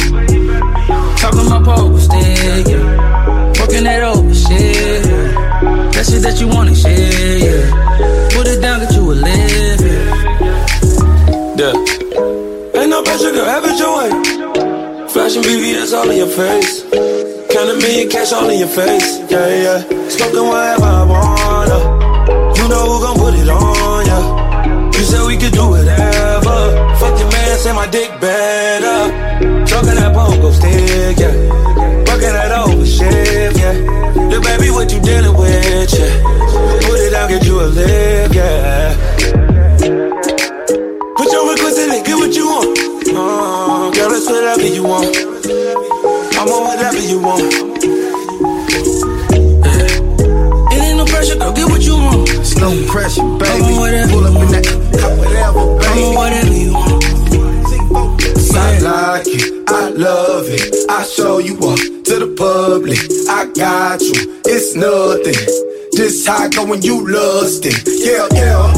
Talking my poker stick, yeah. Working that over shit, yeah. That shit that you wanna share, yeah. Put it down, get you a live, yeah. Yeah. Ain't no pressure, girl, have it your way. Flashing BV, all in your face. Count a million cash all in your face. Yeah, yeah. Smoking whatever I wanna. You know who gon' put it on ya. You said we could do whatever. Fuck your man, say my dick better. Talking that pogo stick, yeah. Working that over shit, yeah. The baby, what you dealing want. I'm on whatever you want. It ain't no pressure, girl, get what you want. It's no pressure, baby. Whatever Pull up in that, whatever, baby. Whatever you want. I like it, I love it. I show you up to the public. I got you, it's nothing. Just how I go when you lust it. Yeah, yeah.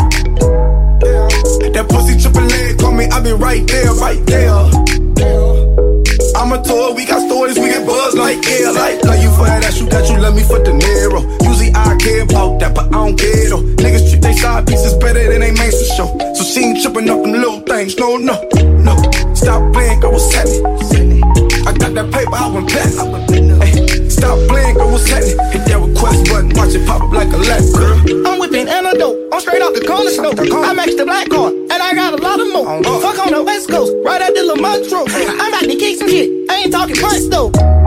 That pussy triple leg, call me, I been right there, right there. I'm a tour, we got stories, we get buzz like yeah, like like you for that you got you love me for the narrow. Usually I care about that, but I don't care though. Niggas treat they side pieces better than they main for show. So she ain't tripping up them little things, no, no, no. Stop playing, girl, what's happening? I got that paper, I went back. Stop playing, girl, what's happening? Hit that request button, watch it pop up like a lap, girl. I'm whipping antidote. I'm straight off the corner store. I matched the black card, and I got a lot of more. Uh-huh. Fuck on the west coast, right at the Lamontro. I'm about to kick some shit. I ain't talking punch though.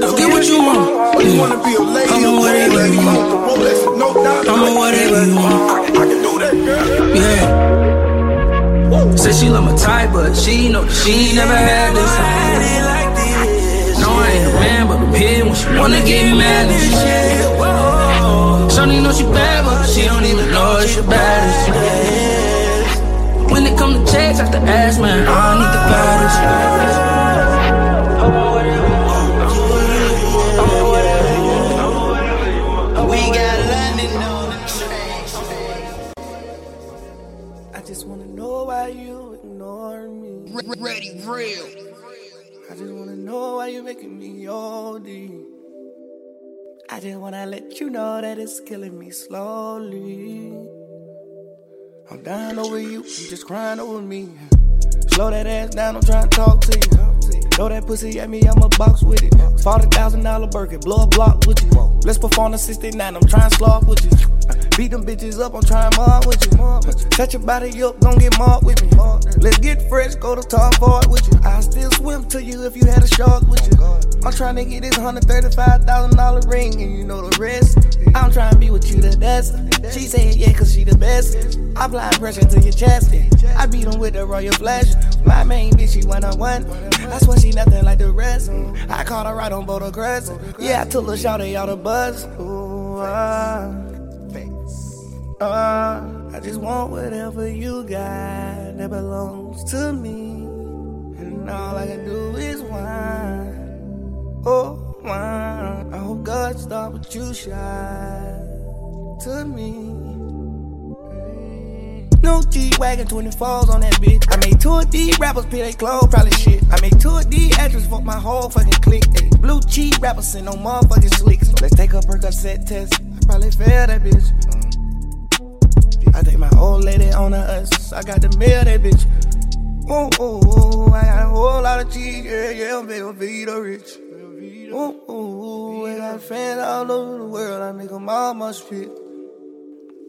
No pressure. Get what you want. You wanna be a lady, I'm a on whatever you want. want the Rolex, no doubt. I'm on whatever you want. I, can do that, girl. Yeah. Say she love my type, but she know that she ain't never had this. No, I ain't a man, but I'm here when she wanna get mad and shit. Shawty know she bad, but she don't even know she bad as shit. When it come to checks, I have to ask, man, I need the baddest. Just wanna let you know that it's killing me slowly. I'm dying over you, you just crying over me. Slow that ass down, I'm trying to talk to you. Throw that pussy at me, I'ma box with it. Forty thousand dollar Birkin, blow a block with you. Let's perform the 69, I'm trying to slog with you. Beat them bitches up, I'm trying mob with you. Touch your body up, gon' get mobbed with me. Let's get fresh, go to Tom Ford with you. I still swim to you if you had a shark with you. I'm trying to get this $135,000 ring, and you know the rest. I'm trying to be with you the best. She said, yeah, cause she the best. I apply pressure to your chest. I beat them with the royal flash. My main bitch, she one on one. That's swear she nothing like the rest. I caught her right on both aggressive. Yeah, I took a shot out the buzz. Ooh, ah. Uh, I just want whatever you got that belongs to me. And all I can do is whine. Oh, whine. I hope God stop what you shot to me. No G-Wagon 24s on that bitch. I made two of these rappers pay their clothes, probably shit. I made two of these actors fuck my whole fucking clique. Ay, blue cheese rappers send no motherfucking slicks. So let's take a Percocet test. I probably failed that bitch. Mm. I take my old lady on the us. I got to mail that bitch. Ooh, ooh, ooh, I got a whole lot of cheese. Yeah, yeah, I'm big, Vita rich. Ooh, ooh, ooh, I got fans all over the world. I make them all my spit.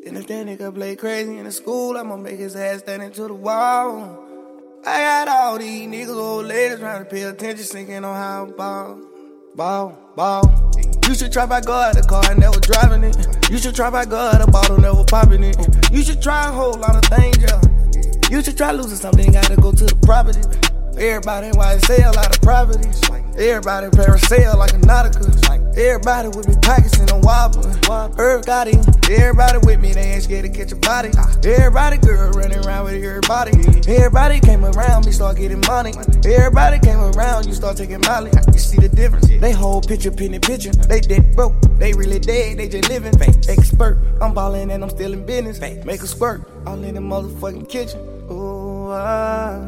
And if that nigga play crazy in the school, I'ma make his ass stand into the wall. I got all these niggas, old ladies trying to pay attention, thinking on how I ball. Ball, ball. You should try by God, the car never driving it. You should try by God, the bottle never popping it. You should try a whole lot of things, yeah. You should try losing something, gotta go to the property. Everybody sell a lot of properties. Everybody parasail like a nautica. Everybody with me pockets and I'm wobbling. Herb got him. Everybody with me, they ain't scared to catch a body. Everybody girl running around with everybody. Everybody came around me, start getting money. Everybody came around, you start taking molly. You see the difference? They whole picture, penny picture. They dead broke, they really dead, they just living. Expert, I'm ballin' and I'm still in business. Make a squirt, all in the motherfucking kitchen. Ooh, ah.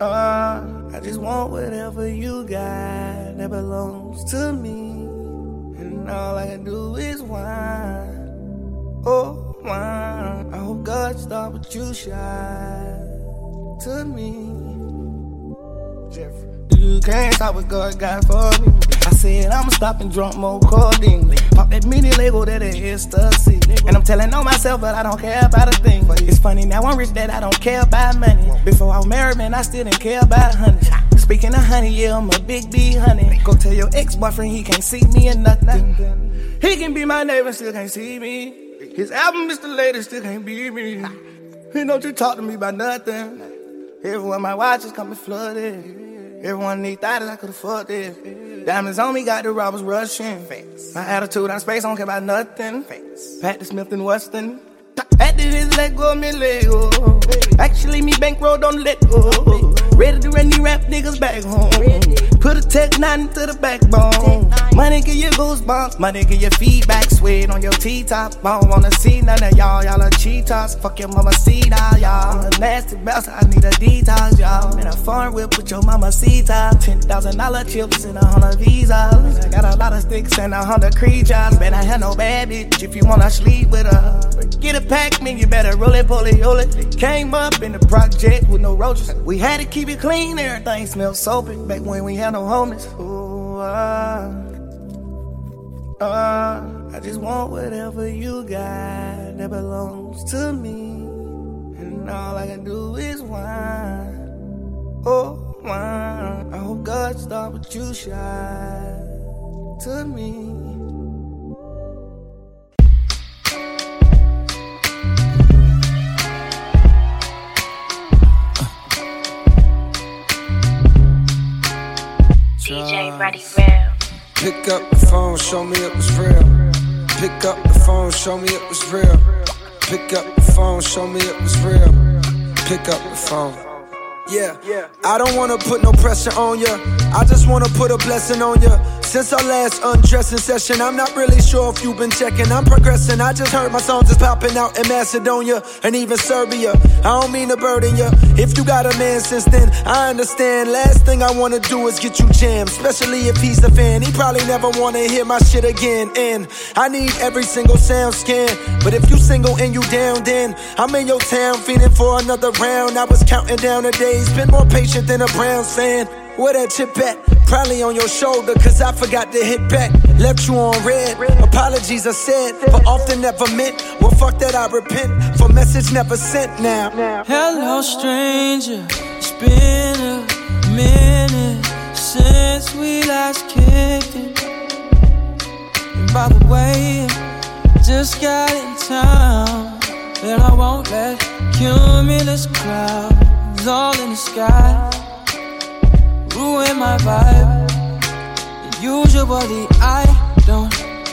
Uh, I just want whatever you got that belongs to me. And all I can do is whine. Oh, whine. I hope God stop what you shine to me. Jeffrey. You can't stop what God got for me. I said I'ma stop and drunk more codeine. Pop that mini label that it is ecstasy. And I'm telling on myself, but I don't care about a thing. It's funny now I'm rich that I don't care about money. Before I was married, man, I still didn't care about honey. Speaking of honey, yeah, I'm a big B honey. Go tell your ex-boyfriend he can't see me or nothing. He can be my neighbor, still can't see me. His album is the latest, still can't be me. He don't you talk to me about nothing. Everyone my watch is coming flooded. Everyone need thought I could afford this. Diamonds on me, got the robbers rushing. My attitude on space, I don't care about nothing. Pat the Smith and Wesson. Had to just let go of me Lego. Actually, me bankroll don't let go. Oh, oh, oh. Ready to run these rap niggas back home. Put a tech nine to the backbone. Money give you goosebumps. Money give you feedback. Sweat on your T-top. I don't wanna see none of y'all. Y'all are cheaters. Fuck your mama seed ah, y'all. I'm a nasty bastard. I need a detox, y'all. In a farm whip with your mama seed top. Ten thousand dollar chips and a hundred visas. I got a lot of sticks and a hundred creatures. Bet I had no bad bitch if you wanna sleep with her. Get a pack, man, you better roll it, pull it, roll it. Came up in the project with no roaches. We had to keep it clean, everything smelled soapy. Back when we had no homies. Ooh, ah. Uh, I just want whatever you got that belongs to me. And all I can do is whine. Oh, whine. I hope God stop what you shine to me. DJ Ready Real. Pick up the phone, show me it was real. Pick up the phone, show me it was real. Pick up the phone, show me it was real. Pick up the phone. Yeah, I don't wanna put no pressure on ya. I just wanna put a blessing on ya. Since our last undressing session, I'm not really sure if you've been checking. I'm progressing. I just heard my songs is popping out in Macedonia and even Serbia. I don't mean to burden you. If you got a man since then, I understand. Last thing I wanna do is get you jammed, especially if he's a fan. He probably never wanna hear my shit again. And I need every single sound scan. But if you single and you down, then I'm in your town feeling for another round. I was counting down the days, been more patient than a Browns fan. Where that chip at? Probably on your shoulder, cause I forgot to hit back. Left you on red. Apologies I said, but often never meant. Well, fuck that, I repent. For message never sent now. Hello, stranger. It's been a minute since we last kicked it. And by the way, just got in town. And I won't let cumulus clouds all in the sky ruin my vibe. Usually I don't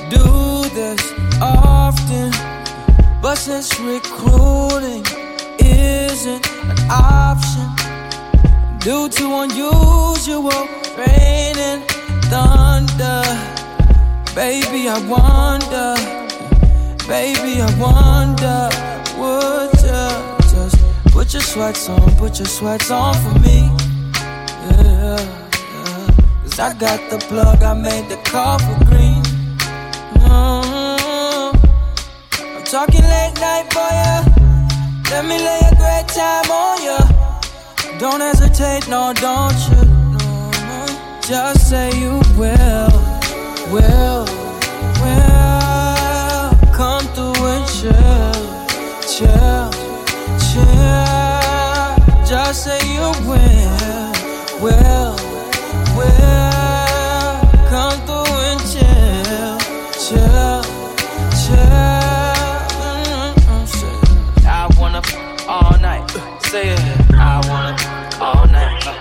do this often, but since recruiting isn't an option due to unusual rain and thunder, baby I wonder, baby I wonder, would you just put your sweats on, put your sweats on for me? Yeah. Cause I got the plug, I made the call for green. Mm-hmm. I'm talking late night for ya. Let me lay a great time on ya. Don't hesitate, no, don't you? Just say you will, will, will. Come through and chill, chill, chill. Just say you will will, will come through and chill, chill, chill. Mm-hmm. I wanna all night, say it. I wanna all night. Uh,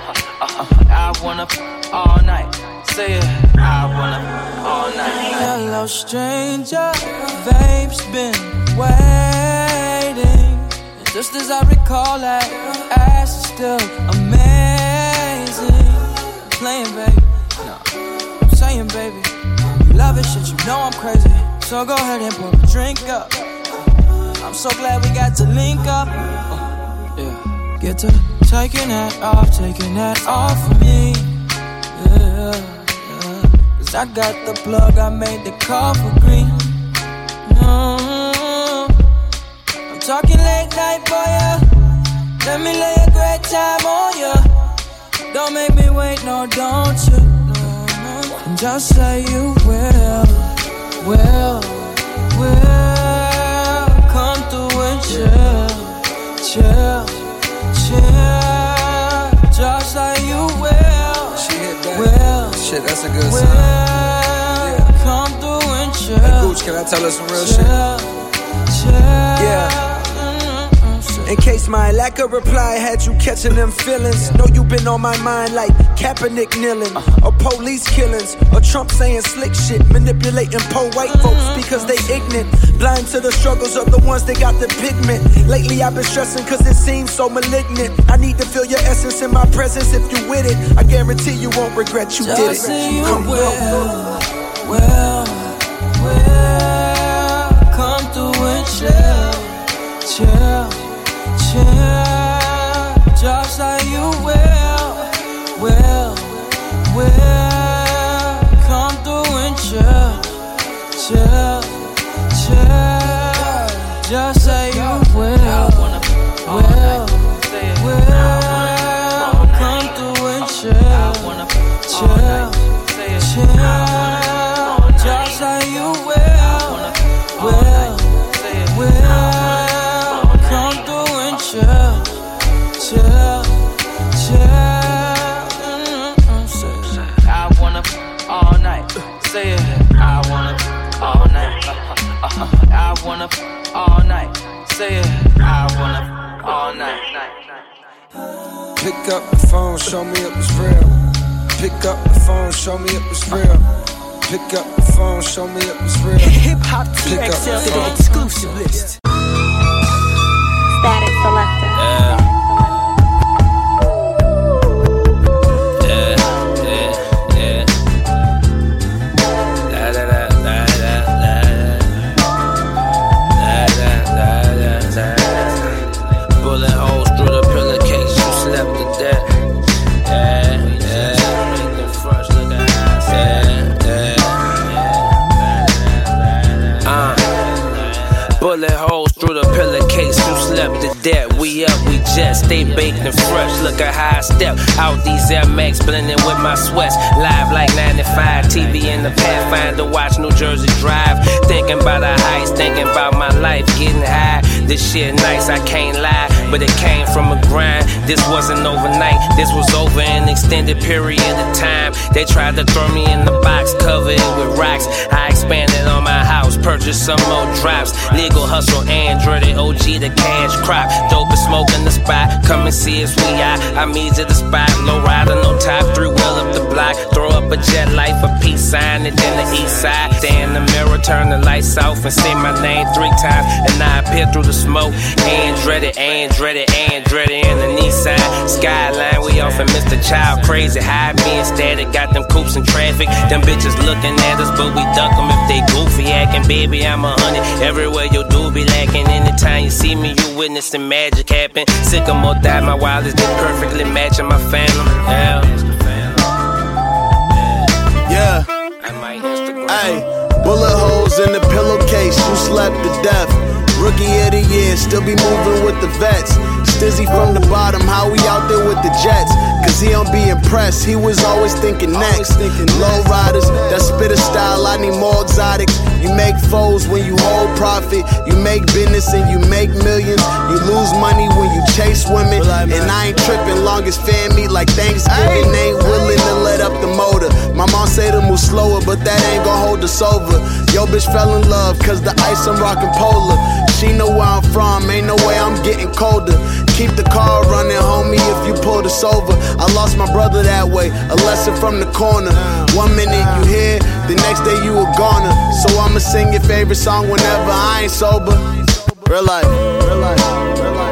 uh, uh, I wanna all night. Say it. I wanna all night. Hello, stranger. Babe's been waiting. Just as I recall that, ass is still amazing. Playing, baby. No, I'm saying, baby. You love it, shit. You know I'm crazy. So go ahead and pour a drink up. I'm so glad we got to link up. Uh, yeah. Get to taking that off, taking that off of me. Yeah, yeah. Cause I got the plug, I made the call for green. Mm-hmm. I'm talking late night for ya. Let me lay a great time on ya. Don't make me wait, no, don't you? No, no. And just say you will, will, will come through and chill, chill, chill. Just like you will, will, Shit, that's a good will sign. come through and chill. Hey, Gooch, can I tell us some real shit? Yeah. In case my lack of reply had you catching them feelings. Know you been on my mind like Kaepernick kneeling, or police killings, or Trump saying slick shit, manipulating poor white folks because they ignorant, blind to the struggles of the ones that got the pigment. Lately I've been stressing cause it seems so malignant. I need to feel your essence in my presence if you with it. I guarantee you won't regret you did Just say it. you Come will, on. will, will come through and chill, chill. Just all night. Say it. I wanna all night. Pick up the phone, show me if it's real. Pick up the phone, show me if it's real. Pick up the phone, show me if it's real. Hip Hop Pick up the to the exclusive list. Statik Selektah. Death. We up, we jet, stay baked and fresh. Look at how I step out these Air Max, blending with my sweats. Live like 95, TV in the Pathfinder, watch New Jersey Drive. Thinking about the heights, thinking about my life, getting high. This shit nice, I can't lie, but it came from a grind. This wasn't overnight, this was over an extended period of time. They tried to throw me in the box, cover it with rocks. I expanded on my house, purchased some more drops. Legal hustle, Android, and OG, the cash crop. Dope and smoke in the spot, come and see us, we out. I meet to the spot, low rider, no top, three wheel up the block. Throw up a jet light for peace sign, and then the east side. Stay in the mirror, turn the lights off, and say my name three times. And I appear through the smoke. Andretti, Andretti, Andretti, and the Nissan Skyline. We off and Mr. Child crazy. High being static, got them coops in traffic. Them bitches looking at us, but we duck them if they goofy acting. Baby, I'm a hundred. Everywhere you do be lacking. Anytime you see me, you witnessing magic happen. Sycamore die, my wildest did perfectly matching my phantom. Yeah. Yeah. Hey, bullet holes in the pillowcase, you slept to death. Rookie of the year, still be moving with the vets. Stizzy from the bottom, how we out there with the Jets? Cause he don't be impressed, he was always thinking next. Low riders, that spitter style, I need more exotics. You make foes when you hold profit. You make business and you make millions. You lose money when you chase women. And I ain't tripping, long as fan meet like Thanksgiving. Ain't willing to let up the motor. My mom say to move slower, but that ain't gon' hold us over. Yo, bitch fell in love, cause the ice I'm rockin' polar. She know where I'm from, ain't no way I'm getting colder. Keep the car running, homie, if you pull this over. I lost my brother that way, a lesson from the corner. One minute you here, the next day you a goner. So I'ma sing your favorite song whenever I ain't sober. Real life, real life, real life.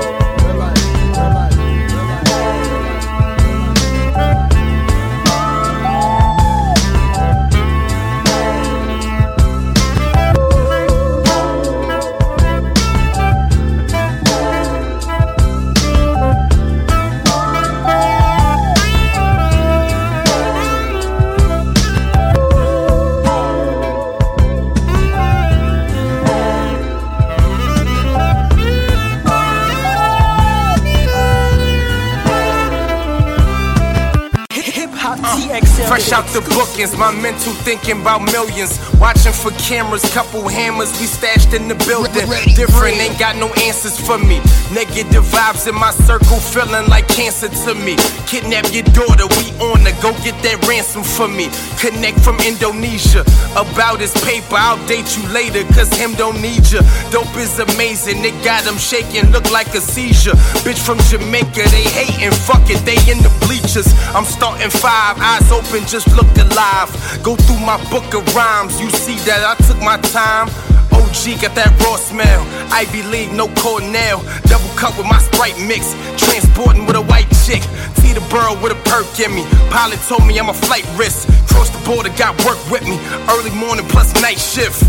Fresh out the bookings, my mental thinking about millions. Watching for cameras, couple hammers we stashed in the building. Different, ain't got no answers for me. Negative vibes in my circle, feeling like cancer to me. Kidnap your daughter, we on to go get that ransom for me. Connect from Indonesia. About his paper, I'll date you later, cause him don't need you. Dope is amazing, it got him shaking, look like a seizure. Bitch from Jamaica, they hating, fuck it, they in the bleachers. I'm starting five, eyes open, just looked alive. Go through my book of rhymes, you see that I took my time. OG got that raw smell. Ivy League, no Cornell. Double cup with my Sprite mix. Transporting with a white chick. T the burrow with a perk in me. Pilot told me I'm a flight risk. Cross the border, got work with me. Early morning plus night shift.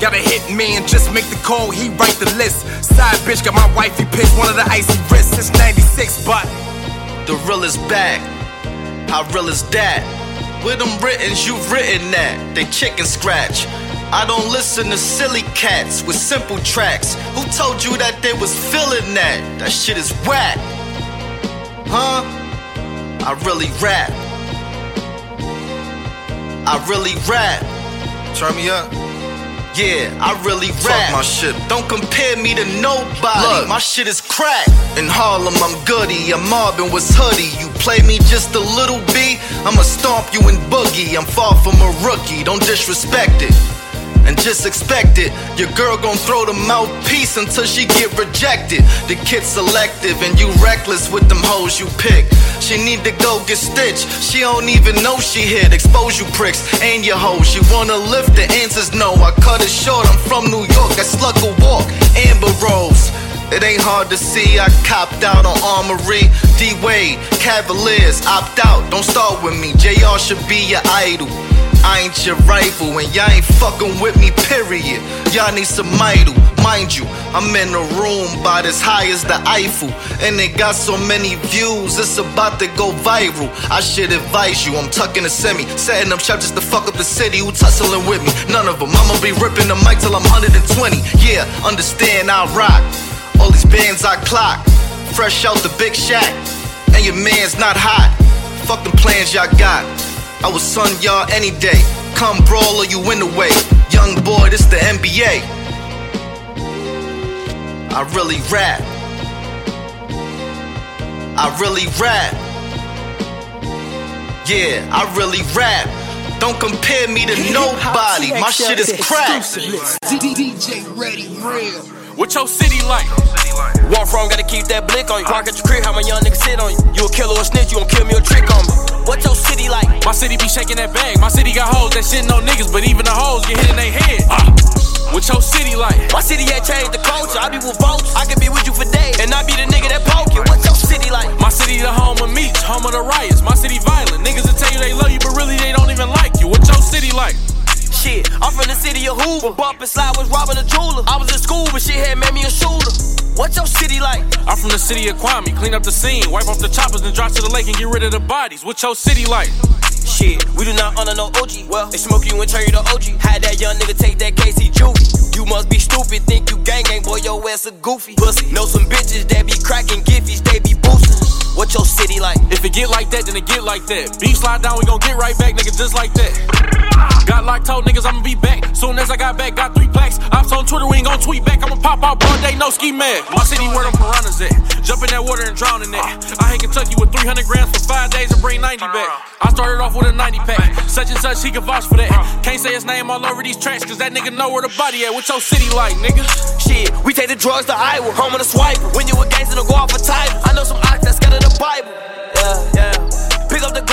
Got a hit man, just make the call, he write the list. Side bitch got my wifey pissed, one of the icy wrists since 96, but the real is back. How real is that? With them writtens, you've written that. They chicken scratch. I don't listen to silly cats with simple tracks. Who told you that they was feeling that? That shit is whack. Huh? I really rap. I really rap. Turn me up. Yeah, I really rap. my shit. Don't compare me to nobody. Look. my shit is crack. In Harlem, I'm goody. I'm Marvin with hoodie. You play me just a little B, I'ma stomp you in boogie. I'm far from a rookie. Don't disrespect it. And just expect it. Your girl gon' throw the mouthpiece until she get rejected. The kid's selective and you reckless with them hoes you pick. She need to go get stitched. She don't even know she hit. Expose you pricks and your hoes. She wanna lift the answers no. I cut it short. I'm from New York. I slug a walk. Amber Rose. It ain't hard to see, I copped out on Armory. D Wade, Cavaliers, opt out. Don't start with me. JR should be your idol. I ain't your rival, and y'all ain't fucking with me, period. Y'all need some idol. Mind you, I'm in a room about as high as the Eiffel. And it got so many views, it's about to go viral. I should advise you, I'm tucking a semi. Setting up shop just to fuck up the city. Who tussling with me? None of them. I'ma be ripping the mic till I'm 120. Yeah, understand, I rock. All these bands I clock. Fresh out the big shack. And your man's not hot. Fuck them plans y'all got. I would son y'all any day. Come brawl or you in the way. Young boy, this the NBA. I really rap. I really rap. Yeah, I really rap. Don't compare me to nobody. My shit is crack. DJ Ready Real. What your city like? Walk wrong, gotta keep that blick on you. Park at your crib, how my young nigga sit on you. You a killer or a snitch, you gon' kill me or trick on me. What your city like? My city be shaking that bag. My city got hoes that shitting on niggas, but even the hoes get hit in their head. Ah. What your city like? My city ain't changed the culture. I be with folks. I can be with you for days, and I be the nigga that poke you. What your city like? My city the home of meats, home of the riots. My city violent. Niggas will tell you they love you, but really they don't even like you. What your city like? Shit, I'm from the city of Hoover. Bump and slide was robbing a jeweler. I was in school, but shit had made me a shooter. What's your city like? I'm from the city of Kwame. Clean up the scene, wipe off the choppers, and drop to the lake and get rid of the bodies. What your city like? Shit, we do not honor no OG. Well, they smoke you and turn you to OG. Had that young nigga take that KC juvie. You must be stupid, think you gang gang, boy, your ass a goofy. Pussy, know some bitches that be cracking giffies, they be boosting. What your city like? If it get like that, then it get like that. Beef slide down, we gon' get right back, nigga, just like that. Got like told niggas I'ma be back. Soon as I got back, got three plaques. Ops on Twitter, we ain't gon' tweet back. I'ma pop out broad day, no ski mad. My city where them piranhas at. Jump in that water and drown in that. I hit Kentucky with 300 grams for five days and bring 90 back. I started off with a 90 pack. Such and such, he can vouch for that. Can't say his name all over these tracks, cause that nigga know where the body at. What your city like, nigga? Shit, we take the drugs to Iowa, home of the swiper. When you a gangster, don't go off a title. I know some ox that scared of the Bible. Yeah, yeah. Pick up the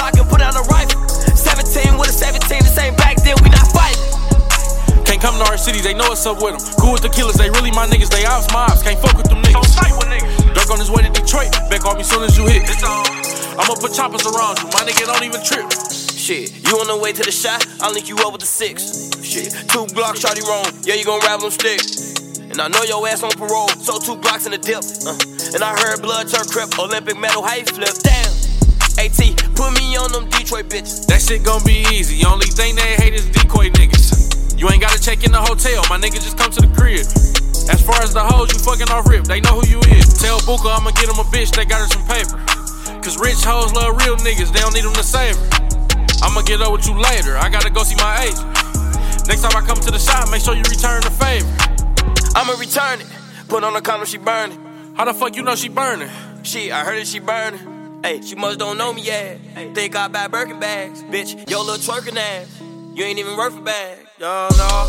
17 with a 17, the same back then, we not fighting. Can't come to our city, they know what's up with them. Cool with the killers, they really my niggas. They ops, my ops, can't fuck with them niggas. Don't fight with niggas. Dirk on his way to Detroit, back off me soon as you hit. I'ma put choppers around you, my nigga don't even trip. Shit, you on the way to the shot, I'll link you up with the six. Shit, two blocks, shawty wrong, yeah, you gon' rap them stick. And I know your ass on parole, so two blocks in the dip. Uh, and I heard blood turn crip, Olympic medal, how you flip? Damn. AT, put me on them Detroit bitches. That shit gon' be easy. Only thing they hate is decoy niggas. You ain't gotta check in the hotel, my nigga just come to the crib. As far as the hoes, you fucking off rip, they know who you is. Tell Booker I'ma get him a bitch, they got her some paper. Cause rich hoes love real niggas, they don't need them to save her. I'ma get up with you later, I gotta go see my agent. Next time I come to the shop, make sure you return the favor. I'ma return it, put on the condom, she burning. How the fuck you know she burning? Shit, I heard that she burning. Hey, she must don't know me yet. Think I buy Birkin bags, bitch. Yo, little twerking ass. You ain't even worth a bag. Yo, no.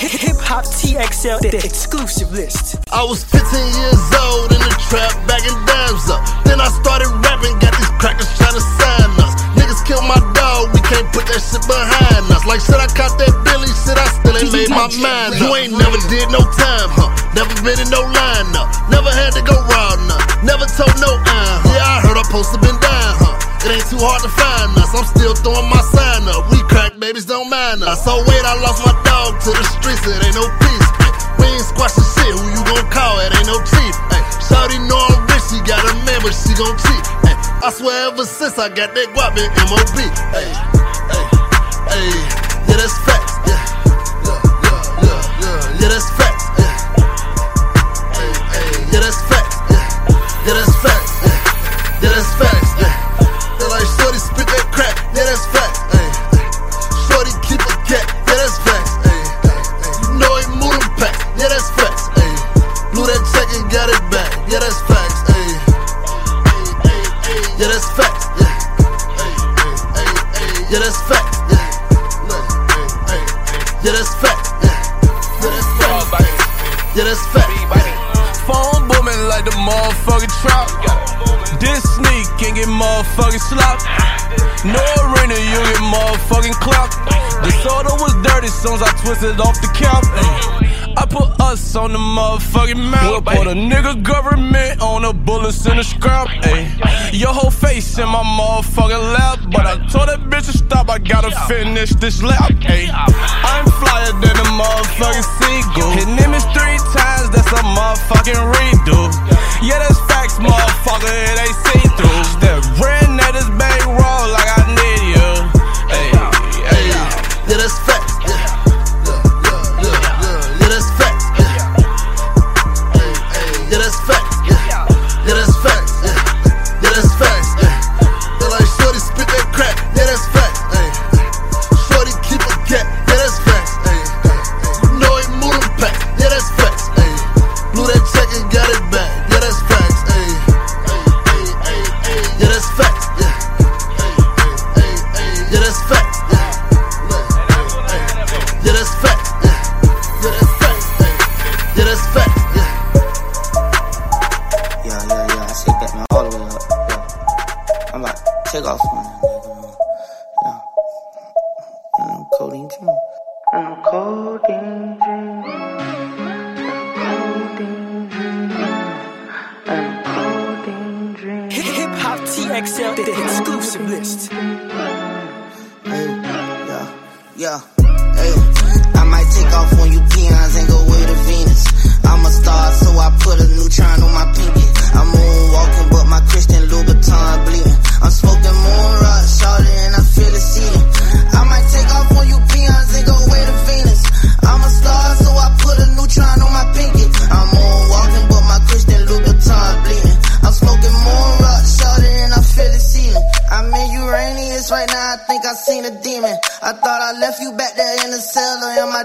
Hip Hop TXL, the exclusive list. I was 15 years old in the trap, bagging dimes up. Then I started rapping, got these crackers trying to sign us. Niggas killed my dog, we can't put that shit behind us. Like, shit, I caught that Billy shit, I still ain't made my mind up. You ain't never did no time, huh? Never been in no lineup. Never had to go round none. Never told no uh, huh? Yeah, I heard I supposed to been down, huh? It ain't too hard to find us. I'm still throwing my sign up. We crack babies don't mind us. So wait, I lost my dog to the streets. It ain't no peace. We ain't squashing shit. Who you gon' call? It ain't no chief. Ay, Shawty know I'm rich. She got a man, but she gon' cheat. Ay, I swear ever since I got that guap in MOB. Ay, ay, ay, yeah, that's facts. Yeah, yeah, yeah, yeah, yeah, yeah, that's facts. Motherfucking slop. No arena, you get motherfucking clock. The soda was dirty, soon as I twisted off the cap. I put us on the motherfucking map. Put a nigga government on the bullets in the scrap. Ayy. Your whole face in my motherfucking lap. But I told that bitch to stop, I gotta finish this lap. Ayy. I'm flyer than a motherfucking seagull. Hit image three times, that's a motherfucking redo. Yeah, that's facts, motherfucker, it ain't see through. That ran at his roll like I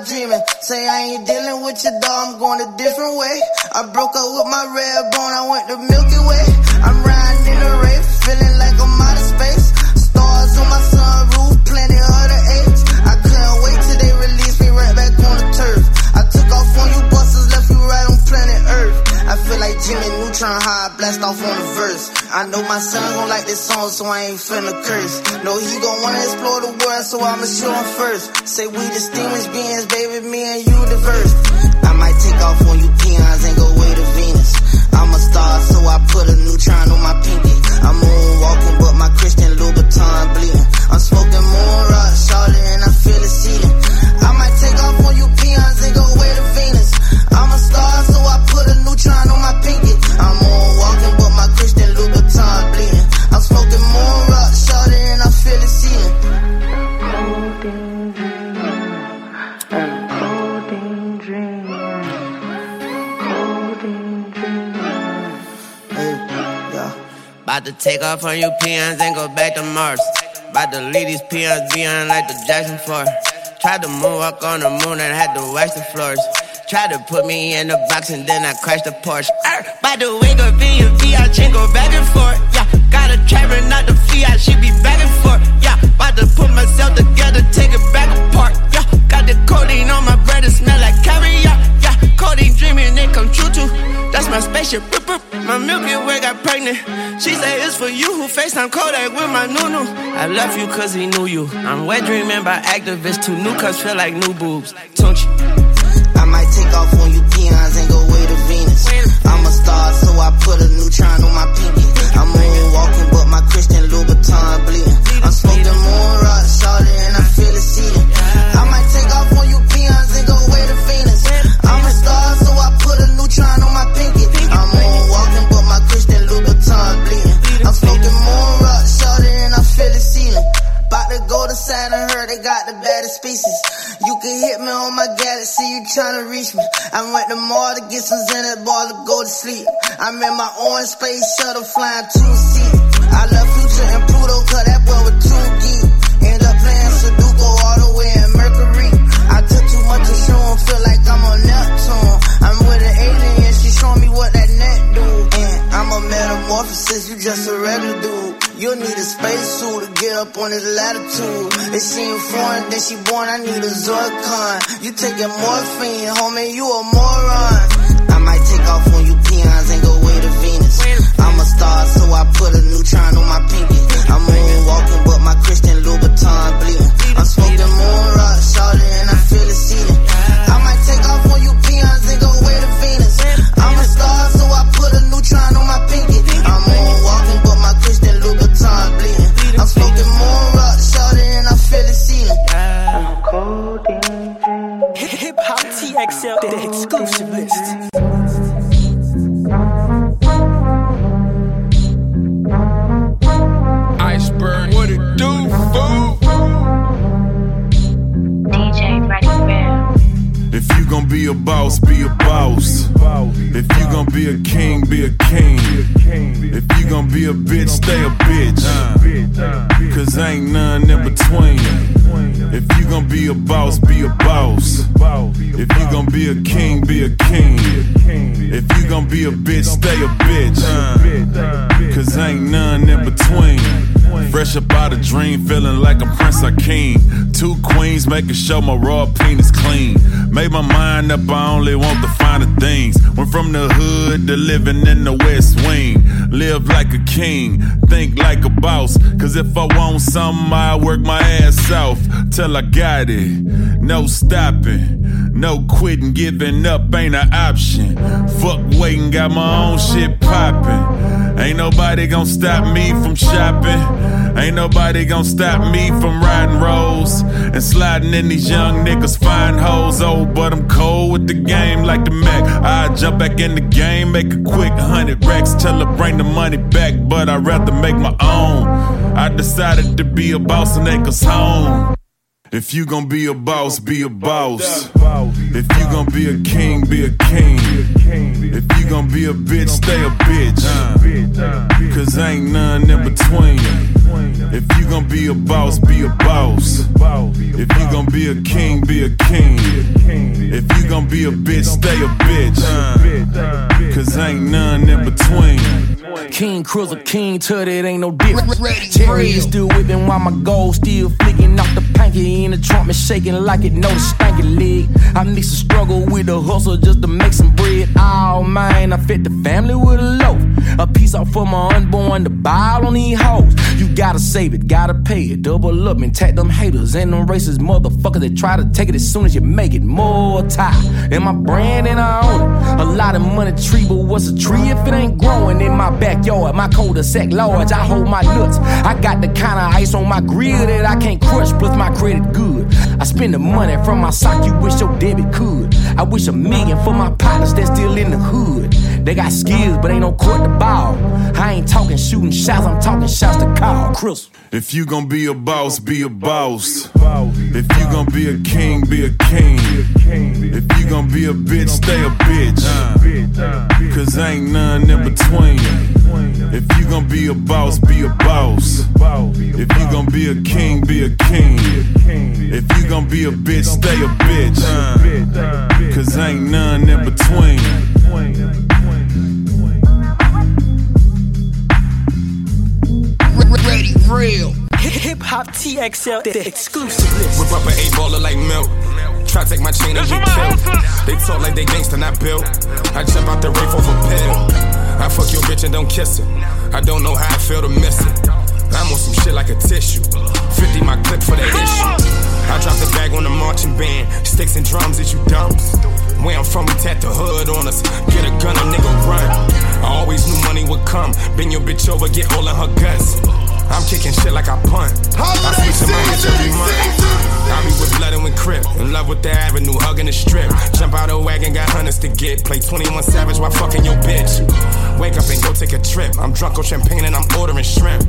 dreaming. Say I ain't dealing with your dog, I'm going a different way. I broke up with my red bone, I went the Milky Way. I'm riding in a rave, feeling like I'm Like Jimmy Neutron, I blast off on the verse. I know my son gon' like this song, so I ain't finna curse. No, he gon' wanna explore the world, so I'ma show him first. Say we distinguished beings, baby, me and you diverse. I might take off on you peons and go way to Venus. I'm a star, so I put a neutron on my pinky. I'm moonwalking, but my Christian Louboutin bleeding. I'm smoking moon rock, Charlotte, and I feel it seeding. I might take off on you peons and go way to Venus. Star, so I put a neutron on my pinky. I'm moonwalking, but my Christian Louboutin bleeding. I'm smoking moon rock, Charlotte, and I feel it seeding. About to take off on you peons and go back to Mars. About to leave these peons beyond like the Jackson 4. Tried to moonwalk on the moon and had to wax the floors. Tried to put me in a box and then I crash the Porsche. Er, By the in your VI chain go back and forth. Yeah, got a trapper, not the Fiat, she be back and forth. Yeah, about to put myself together, take it back apart. Yeah, got the codeine on my breath, it smell like caviar. Yeah, codeine dreaming, it come true too. That's my spaceship. Boop, boop. My Milky Way got pregnant. She say it's for you who FaceTime Kodak with my Nunu. I love you cause he knew you. I'm wet dreaming by activists. Two new cups feel like new boobs. Don't you? I might take off on you peons and go way to Venus. I'm a star, so I put a neutron on my pinky. I'm moonwalking, but my Christian Louboutin bleeding. I'm smoking moon rock, Charlotte, and I feel it seeding. I might take off on you peons and go way to Venus. I'm a star, so I put a neutron on my pinky. I'm To Saturn, heard they got the baddest species. You can hit me on my galaxy, you tryna reach me. I went to Mars to get some Zenith ball to go to sleep. I'm in my own space shuttle flying two seat. I love Future and Pluto, cause that boy was too geek. End up playing Sudoku all the way in Mercury. I took too much to show 'em, feel like I'm on Neptune. I'm with an alien, she showing me what that net do. And I'm a metamorphosis, you just a regular dude. You'll need a spacesuit to get up on this latitude. It seemed foreign, then she born, I need a Zorcon. You taking morphine, homie, you a moron. I might take off on you peons and go way to Venus. I'm a star, so I put a neutron on my pinky. I'm moonwalking, but my Christian Louboutin bleeding. I'm smoking moon rock, Charlotte, and I feel the seeding. I might take off on you peons and go making sure my raw penis clean. Made my mind up, I only want the finer things. Went from the hood to living in the West Wing. Live like a king, think like a boss. Cause if I want something, I work my ass off till I got it. No stopping, no quitting, giving up ain't an option. Fuck waiting, got my own shit popping. Ain't nobody gonna stop me from shopping. Ain't nobody gonna stop me from riding rolls and sliding in these young niggas fine hoes. Oh, but I'm cold with the game like the Mac. I jump back in the game, make a quick hundred racks, tell her bring the money back, but I'd rather make my own. I decided to be a boss and take us home. If you gon' be a boss, be a boss. If you gon' be a king, be a king. If you gon' be a bitch, stay a bitch. Cause ain't none in between. If you gon' be a boss, be a boss. If you gon' be a king, be a king. If you gon' be a bitch, stay a bitch. Cause ain't none in between. King Cruiser, King Tut, it ain't no difference. Terry is still whipping while my gold still flicking off the panky in the trunk and shaking like it know the stanky leg. I mix the struggle with the hustle just to make some bread. Oh man, I fed the family with a loaf. A piece out for my unborn, the bile on these hoes. You gotta save it, gotta pay it, double up and tag them haters and them racist motherfuckers that try to take it as soon as you make it. More tie in my brand and I own it. A lot of money tree, but what's a tree if it ain't growing in my backyard? My cul-de-sac large, I hold my nuts. I got the kind of ice on my grill that I can't crush, plus my credit good. I spend the money from my sock, you wish your debit could. I wish a million for my partners that's still in the hood. They got skills, but ain't no court to ball. I ain't talking shooting shots, I'm talking shots to call. Chris. If you gon' be a boss, be a boss. If you gon' be a king, be a king. If you gon' be a bitch, stay a bitch. Cause ain't none in between. If you gon' be a boss, be a boss. If you gon' be a king, be a king. If you gon' be a bitch, stay a bitch. Cause ain't none in between. Ready, real. Hip hop TXL, the exclusive list. Whip up an eight baller like milk. Try to take my chain and get killed. They talk like they gangsta, not built. I jump out the roof off a pill. I fuck your bitch and don't kiss her. I don't know how I feel to miss it. I'm on some shit like a tissue. 50 my clip for the issue. I drop the bag on the marching band. Sticks and drums, is you dumb? Where I'm from, we tat the hood on us. Get a gun, a nigga run. I always knew money would come. Bend your bitch over, get all of her guts. I'm kicking shit like I punt. I to my bitch every month. I be with blood and with crip. In love with the avenue, hugging the strip. Jump out of wagon, got hundreds to get. Play 21 Savage while fucking your bitch. Wake up and go take a trip. I'm drunk on champagne and I'm ordering shrimp.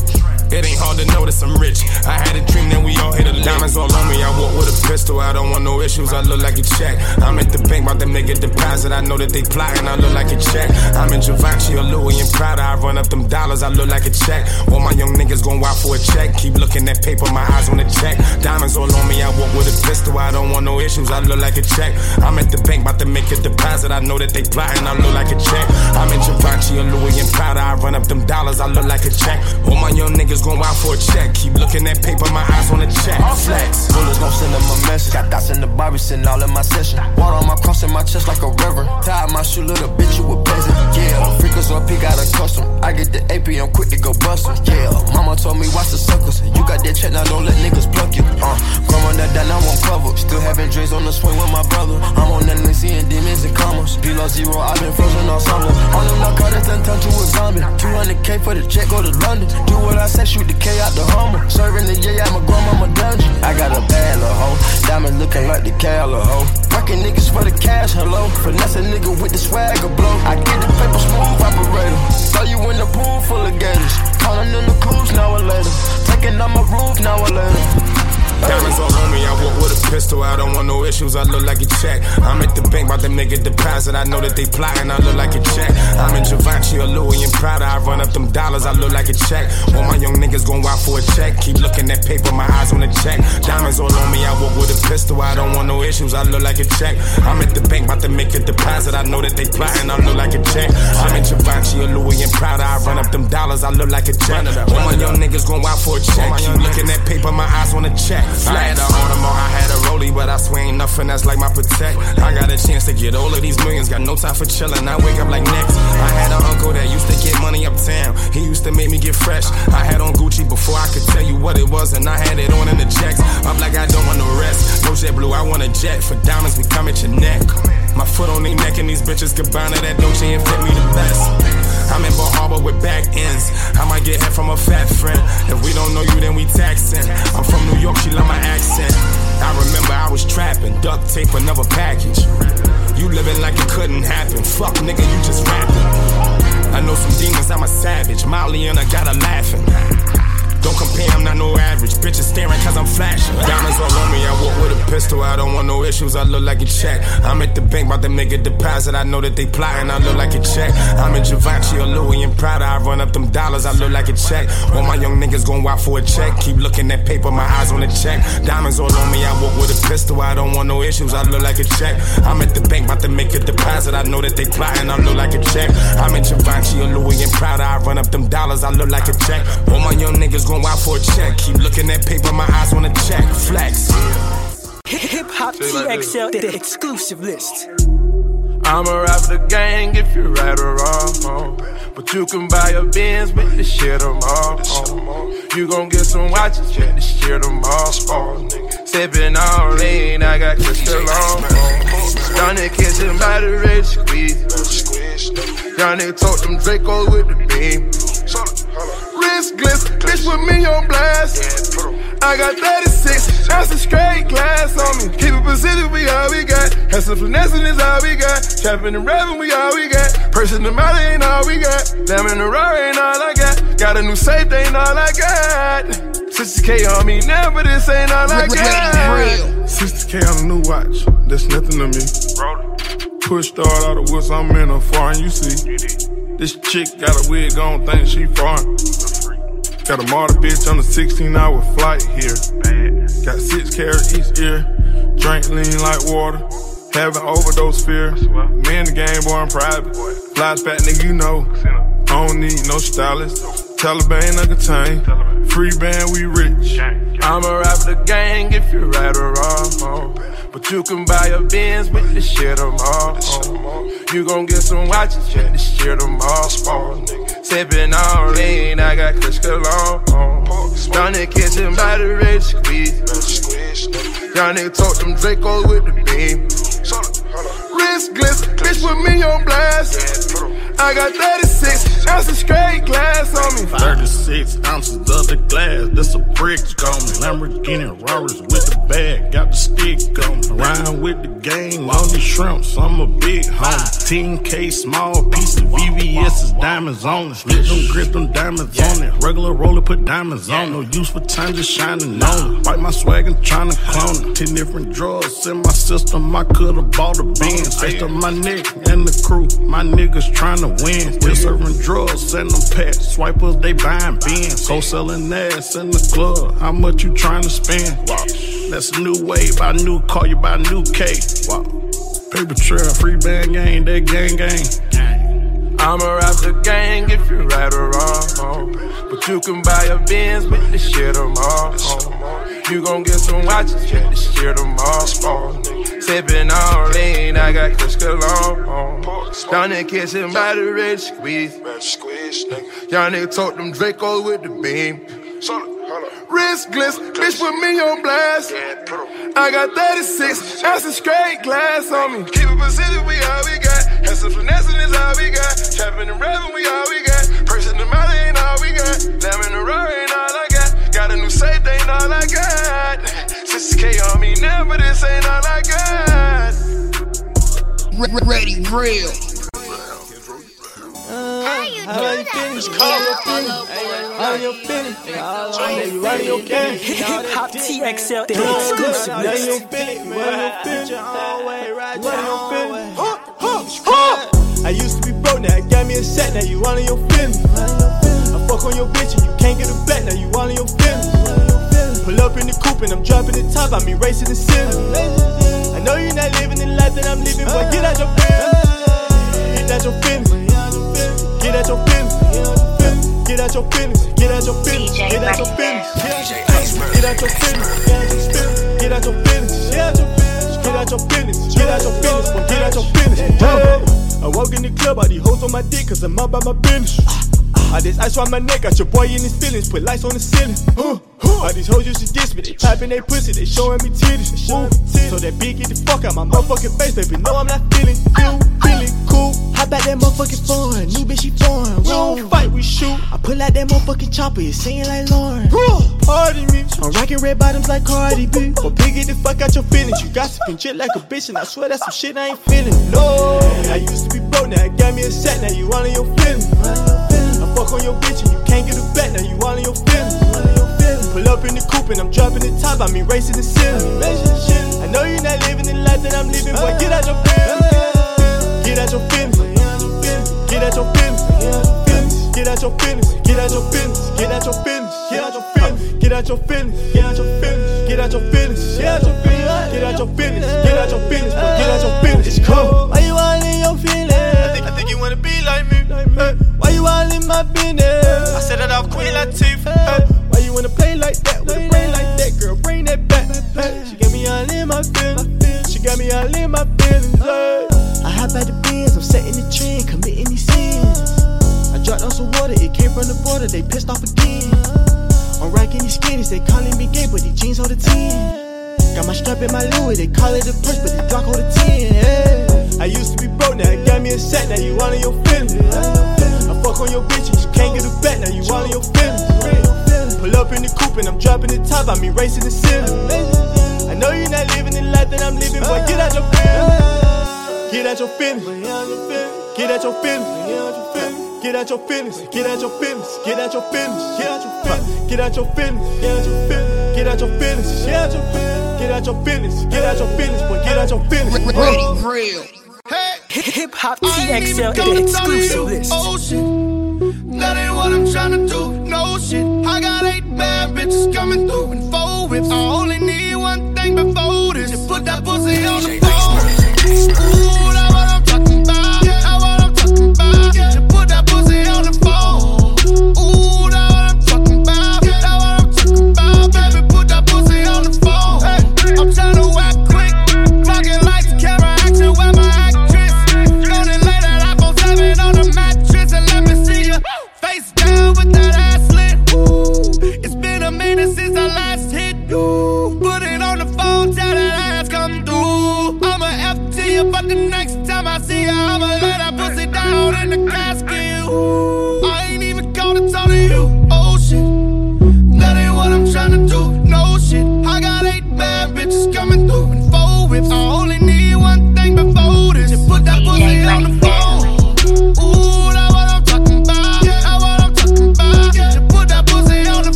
It ain't hard to notice I'm rich. I had a dream that we all hit a diamonds all on me. I walk with a pistol. I don't want no issues. I look like a check. I'm at the bank, about to make a deposit. I know that they plotting. I look like a check. I'm in Givenchy or Louis and Prada. I run up them dollars. I look like a check. All my young niggas gon' wild for a check. Keep looking at paper, my eyes on the check. Diamonds all on me. I walk with a pistol. I don't want no issues. I look like a check. I'm at the bank, about to make a deposit. I know that they plotting. I look like a check. I'm in Givenchy or Louis and Prada. I run up them dollars. I look like a check. All my young niggas gon' wild for a check. Keep looking at paper, my eyes on the check. Flex. Bullets gon' send them a message. Got dots in the Barbie sitting all in my session. Water on my cross in my chest like a river. Tie my shoe, little bitch, you a peasant. Yeah, freakers or P got a custom. I get the AP, I'm quick to go bust 'em. Yeah, mama told me watch the suckers. You got that check, now don't let niggas pluck you. Uh, grandma that down, I won't cover. Still having dreams on the swing with my brother. I'm on that seeing demons and commas. Below zero, I've been frozen all summer. All them narcotics done turn to a zombie. 200k for the check, go to London. Do what I say, shoot the K out the Hummer. Serving the yeah, I'm a grandmama dungeon. I got a bad little hoe. Diamond looking like the Cala hoe. Working niggas for the cash, hello. Finesse a nigga with the swagger blow. I get the paper smooth operator. Throw you in the pool full of gators. Calling in the cruise now or later. Taking on my roof now or later. Diamonds all on me, I walk with a pistol. I don't want no issues, I look like a check. I'm at the bank, about to make a deposit. I know that they plotting, I look like a check. I'm in Givenchy or Louis and Prada. I run up them dollars, I look like a check. All my young niggas gon' wild for a check. Keep looking at paper, my eyes on the check. Diamonds all on me, I walk with a pistol. I don't want no issues, I look like a check. I'm at the bank, about to make a deposit. I know that they plotting, I look like a check. I'm in Givenchy or Louis and Prada. I run up them dollars, I look like a check. All my young niggas gon' wild for a check. Keep looking at paper, my eyes on the check. I had a Audemars, I had a but I swear ain't nothing that's like my protect. I got a chance to get all of these millions, got no time for chillin'. I wake up like next. I had an uncle that used to get money uptown. He used to make me get fresh. I had on Gucci before I could tell you what it was, and I had it on in the checks. I'm like, I don't want no rest. No jet blue, I want a jet. For diamonds, we come at your neck. My foot on their neck, and these bitches combine that Dolce and fit me the best. I'm in Bar Harbor with back ends. I might get head from a fat friend. If we don't know you, then we taxing. I'm from New York, she love my accent. I remember I was trapping, duct tape another package. You living like it couldn't happen. Fuck nigga, you just rapping. I know some demons, I'm a savage. Molly and I got her laughing. Don't compare, no average. Bitches staring cause I'm flashing. Diamonds all on me, I walk with a pistol. I don't want no issues, I look like a check. I'm at the bank, about to make a deposit. I know that they plotting, I look like a check. I'm in Givenchy or Louis and Prada. I run up them dollars, I look like a check. All my young niggas gon' out for a check. Keep looking at paper, my eyes on the check. Diamonds all on me, I walk with a pistol. I don't want no issues, I look like a check. I'm at the bank, about to make a deposit. I know that they plotting, I look like a check. I'm in Givenchy or Louis and Prada. I run up them dollars, I look like a check. All my young niggas gon' out for a check. Keep looking at paper, my eyes on the check. Flex. Hip Hop TXL, the exclusive list. I'ma rap the gang if you're right or wrong. But you can buy a Benz with the shit I'm on. You gon' get some watches, check the shit I'm on. Sippin' on lean, I got crystal on. Young nigga kitchen by the red squeeze. Young nigga told them Dracos with the beam. Wrist glitz, bitch put me on blast. I got 36, that's a straight glass on me. Keep it Pacific, we all we got. Have some finesse is all we got. Trapping and rapping, we all we got. Person the mouth ain't all we got. Lamb in the raw ain't all I got. Got a new safe, ain't all I got. 60k on me now, but this ain't all I got. 60k on a new watch, that's nothing to me. Push start out of woods, I'm in a foreign, you see. This chick got a wig on, think she foreign. Got a model bitch on a 16 hour flight here. Got six carats each ear. Drink lean like water. Having overdose fear. Me and the game boy, I'm private. Flies back, nigga, you know. I don't need no stylist. Taliban, I can tame. Free band, we rich. I'ma rap the gang if you're right or wrong. But you can buy a Benz with the shit I'm on. You gon' get some watches, check the shit I'm on. Sippin' on lean, I got Chris Cologne. Young nigga kitchen by the red squeeze. Nigga told them Dracos with the beam. Wrist glitz, bitch put me on blast. I got 36 ounces straight glass on me. 36 ounces of the glass, that's a brick on me. Lamborghini Robbers with the bag, got the stick on me. Rhyme with the game on the shrimps, I'm a big homie. 10K small piece of is diamonds on it. Split them grip them diamonds on it. Regular roller put diamonds on. No use for time just shining on it. Wipe my swag and trying to clone it. Ten different drugs in my system, I could've bought a Benz. Faced up my neck and the crew, my niggas trying to win. Still serving drugs, send them packs. Swipers, they buying bins. Wholesaling ass in the club. How much you trying to spend? Wow. That's a new wave. Buy new car, you buy new cake. Wow. Paper trail, free band gang, that gang gang. I'ma the gang if you're right or wrong. But you can buy a Benz with the shit I'm on. You gon' get some watches, check the shit I'm on. Sippin' on lean, I got Chris Cologne. Down in the kitchen by the red squeeze. Young nigga told them Dracos with the beam. Wrist glitz, bitch put me on blast. I got 36 ounces straight glass on me. Keep it Pacific, we all we got. Have some finesse is all we got. Trapping and rapping, we all we got. Person the mouth ain't all we got. Lamb in the raw ain't all got. Got a new safe, ain't all I got. 60k on me now, but this ain't all I got. Ready, real. How you finish? How you finish? How you finish? You running your game. Hip Hop TXL, the exclusive Running list. your finish. Running your finish. Running your finish. Huh, huh, huh. I used to be broke, now it got me a set, now you all in your feelings. I fuck on your bitch and you can't get it back, now you all in your feelings. Pull up in the coupe and I'm dropping the top, I mean racing the ceiling. I know you're not living the life that I'm living, but get out your feelings. Get out your feelings. Get out your feelings. Get out your feelings. Get out your feelings. Get out your feelings. Get out your feelings. Get out your feelings. Get out your feelings. Get out your feelings. Get out your feelings. Boy, Get out your feelings. Hey. I walk in the club, all these hoes on my dick, cause I'm out by my business. All this ice on my neck, got your boy in his feelings, put lights on the ceiling. Uh, all these hoes used to diss me, they typing they pussy, they showing me titties. Ooh. So that bitch get the fuck out my motherfucking face, baby. No, I'm not feeling you, feeling cool. How about that motherfucking foreign? New bitch, she foreign. We don't fight, we shoot. I pull out that motherfucking chopper, it's singing like Lauren. Pardon me. I'm rocking red bottoms like Cardi B. But big get the fuck out your feelings. You gossiping shit like a bitch, and I swear that's some shit I ain't feeling. No, I used to be broke, now it got me a set, now you all in your feelings. Fuck on your bitch and you can't get it back, now you all in your feelings. Pull up in the coupe and I'm dropping the top, I mean racing the ceiling. I know you're not living the life that I'm living, boy, get out your feelings. Get out your feelings. Get out your feelings. Get out your feelings. Get out your feelings. Get out your feelings. Get out your feelings. Get out your feelings. Get out your feelings. Get out your feelings. Get out your feelings. Get out your feelings. Get out your feelings. Get out your feelings. It's cool. Why you all in your feelings? I think, I think you wanna be like me. Why you all in my business? I said that off Queen Latifah. Why you wanna play like that with a brain like that, girl? Bring that back. She got me all in my feelings. She got me all in my feelings. I hop out the bins, I'm setting the trend, committing these sins. I dropped on some water, it came from the border, they pissed off again. I'm rocking these skinnies, they calling me gay, but these jeans hold a 10. Got my strap in my Louis, they call it a purse, but the Glock hold a 10. Yeah. I used to be broke, now it got me a set, now you all in your feelings. I fuck on your bitches, you can't get it back, now you all in your feelings. Pull up in the coupe and I'm dropping the top, I mean racing the ceiling. I know you're not living the life that I'm living, boy, get out your feelings. Get out your feelings. Get out your feelings. Get out your feelings. Get out your feeling. Get out your feelings. Get out your feelings. Get out your feelings. Get out your feeling, get out your feelings. Get out your feeling, get out your feelings. Get out your feelings. Get out your feelings, get out your feelings, boy, get out your feelings. Real. Hip Hop TXL the exclusive list. Ocean. That ain't what I'm trying to do. No shit. I got eight bad bitches coming through in four whips. I only need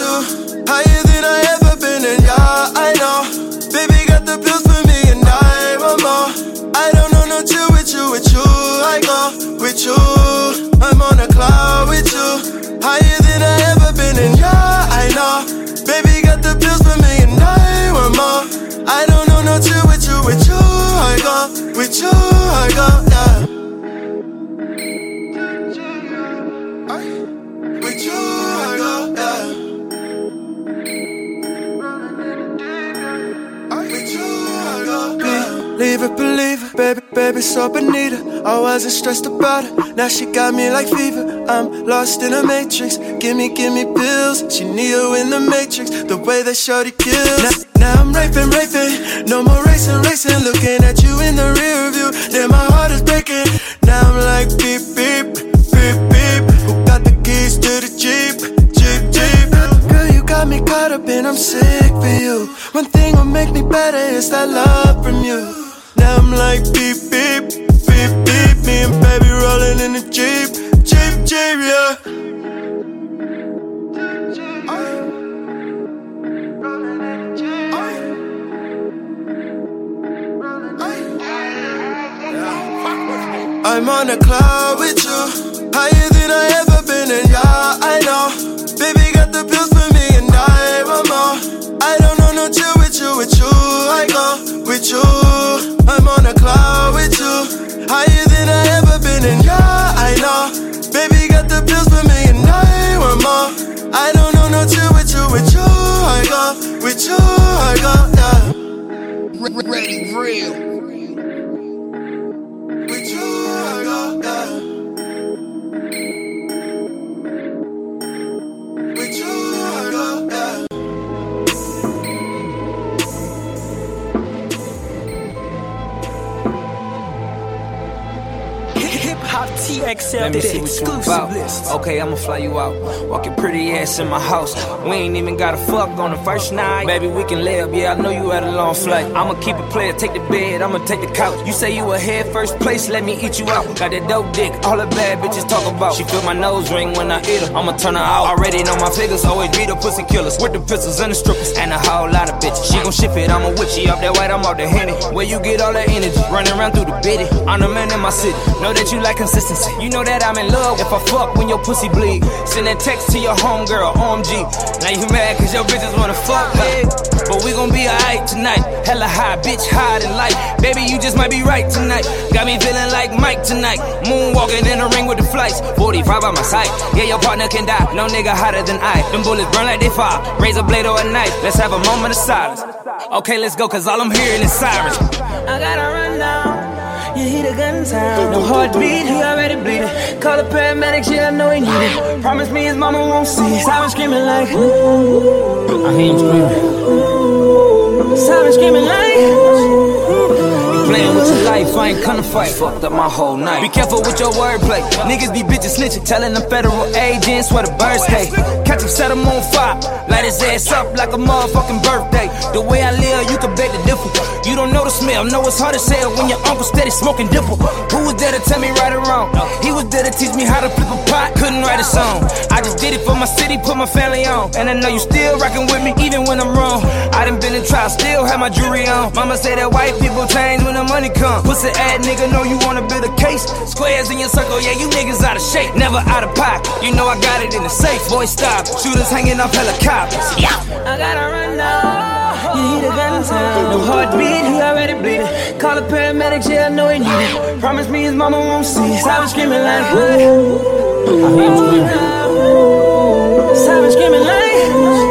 you, higher than I ever been, and yeah, I know. Baby got the pills for me, and I want more. I don't know no chill with you. With you. I'm on a cloud with you. Higher than I ever been, and yeah, I know. Baby got the pills for me, and I want more. I don't know no two with you, with you, I go. With you, I go, yeah. With you, I go, yeah. Believe it, believe it, baby, baby, so her. I wasn't stressed about it, now she got me like fever. I'm lost in a matrix, gimme, gimme pills. She Neo in the matrix, the way that shorty kills. Now, now I'm raping, raping, no more racing, racing. Looking at you in the rear view, then my heart is breaking. Now I'm like beep, beep, beep, beep. Who got the keys to the Jeep, Jeep, Jeep? Girl, you got me caught up and I'm sick for you. One thing will make me better is that love from you. Now I'm like beep, beep, beep, beep. Me and baby rolling in the Jeep, Jeep, Jeep, yeah. I'm on a cloud with you, higher than I ever been, and yeah, I know. Baby got the pills for me, and I want more. I don't know no chill with you, with you, I go with you. And yeah, I know. Baby got the pills for me, and I want more. I don't know no chill with you, with you, I go with you, I go, yeah. Ready, real. With you, I go, Hop TXL, Let me the see what you exclusive list. Okay, I'ma fly you out. Walk your pretty ass in my house. We ain't even gotta fuck on the first night. Baby, we can live. up. Yeah, I know you had a long flight. I'ma keep it player, take the bed, I'ma take the couch. You say you a head first place, let me eat you out. Got that dope dick, all the bad bitches talk about. She feel my nose ring when I eat her. I'ma turn her out. Already know my figures, always be the pussy killers. With the pistols and the strippers, and a whole lot of bitches. She gon' ship it, I'ma whip she up that white, I'm off the henny. Where you get all that energy? Running around through the bitty. I'm the man in my city. Know that you like consistency. You know that I'm in love if I fuck when your pussy bleed. Send that text to your homegirl, OMG. Now you mad cause your bitches wanna fuck me. But we gon' be alright tonight. Hella high, bitch high in life. Baby, you just might be right tonight. Got me feeling like Mike tonight. Moonwalking in the ring with the flights. 45 by my side. Yeah, your partner can die. No nigga hotter than I. Them bullets burn like they fire. Razor blade or a knife. Let's have a moment of silence. Okay, let's go, cause all I'm hearing is sirens. I gotta run down. You hear the gun sound. No heartbeat, he already bleeding. Call the paramedics, yeah, I know he need it. Promise me his mama won't see. Silent screaming like, ooh. I hear him screaming. Silent screaming like, Playing with your life, I ain't gonna fight. Fucked up my whole night. Be careful with your wordplay. Niggas be bitches snitching, telling them federal agents where the birds stay. Catch him, set him on fire. Light his ass up like a motherfucking birthday. The way I live, you can bet the difference. You don't know the smell, know it's hard to sell when your uncle steady smoking dipple. Who was there to tell me right or wrong? He was there to teach me how to flip a pot, couldn't write a song. I just did it for my city, put my family on. And I know you still rocking with me, even when I'm wrong. I done been in trial, still have my jewelry on. Mama say that white people change when the money come. Pussy ass nigga, know you wanna build a case. Squares in your circle, yeah, you niggas out of shape. Never out of pocket, you know I got it in the safe. Boy, stop. Shooters hanging off helicopters. Yeah. I gotta run now. You hear the gun. No heartbeat, he already bleeding. Call the paramedics, yeah, I know he need it. Promise me his mama won't see. Silent screaming like, ooh. I hear screaming. Like,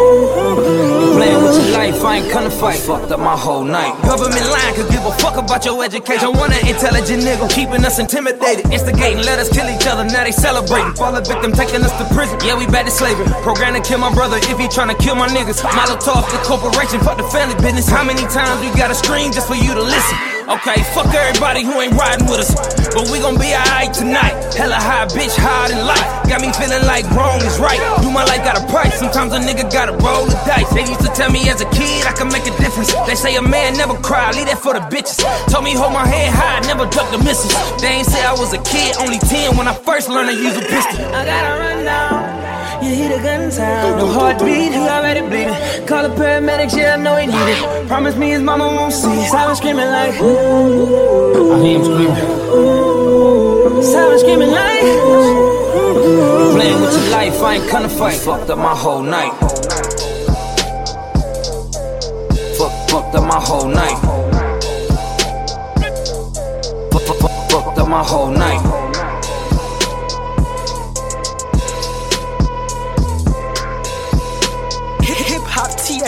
life, I ain't gonna fight. Fucked up my whole night. Government line could give a fuck about your education. Want an intelligent nigga, keeping us intimidated. Instigating, let us kill each other, now they celebrating. Fall a victim, taking us to prison. Yeah, we back to slavery. Program to kill my brother if he tryna kill my niggas. Molotov, the corporation, fuck the family business. How many times we gotta scream just for you to listen? Okay, fuck everybody who ain't riding with us. But we gon' be alright tonight. Hella high, bitch, high in life. Got me feeling like wrong is right. Do my life got a price. Sometimes a nigga gotta roll the dice. They used to tell me as a kid I can make a difference. They say a man never cry, leave that for the bitches. Told me hold my head high, never duck the misses. They ain't say I was a kid, only 10 when I first learned to use a pistol. I gotta run now. You hear the gun sound. No heartbeat, he already bleeding. Call the paramedics, yeah, I know he need it. Promise me his mama won't see it. Silent screaming like, ooh. I hear him screaming. Silent screaming like Playing with your life, I ain't gonna fight Fucked up my whole night Fuck, fucked up my whole night Fuck, fuck, fuck, fucked up my whole night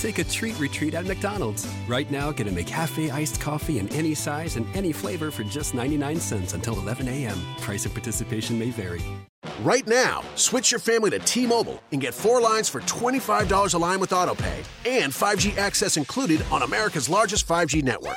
Take a treat retreat at McDonald's. Right now, get a McCafe iced coffee in any size and any flavor for just 99 cents until 11 a.m. Price and participation may vary. Right now, switch your family to T Mobile and get four lines for $25 a line with AutoPay and 5G access included on America's largest 5G network.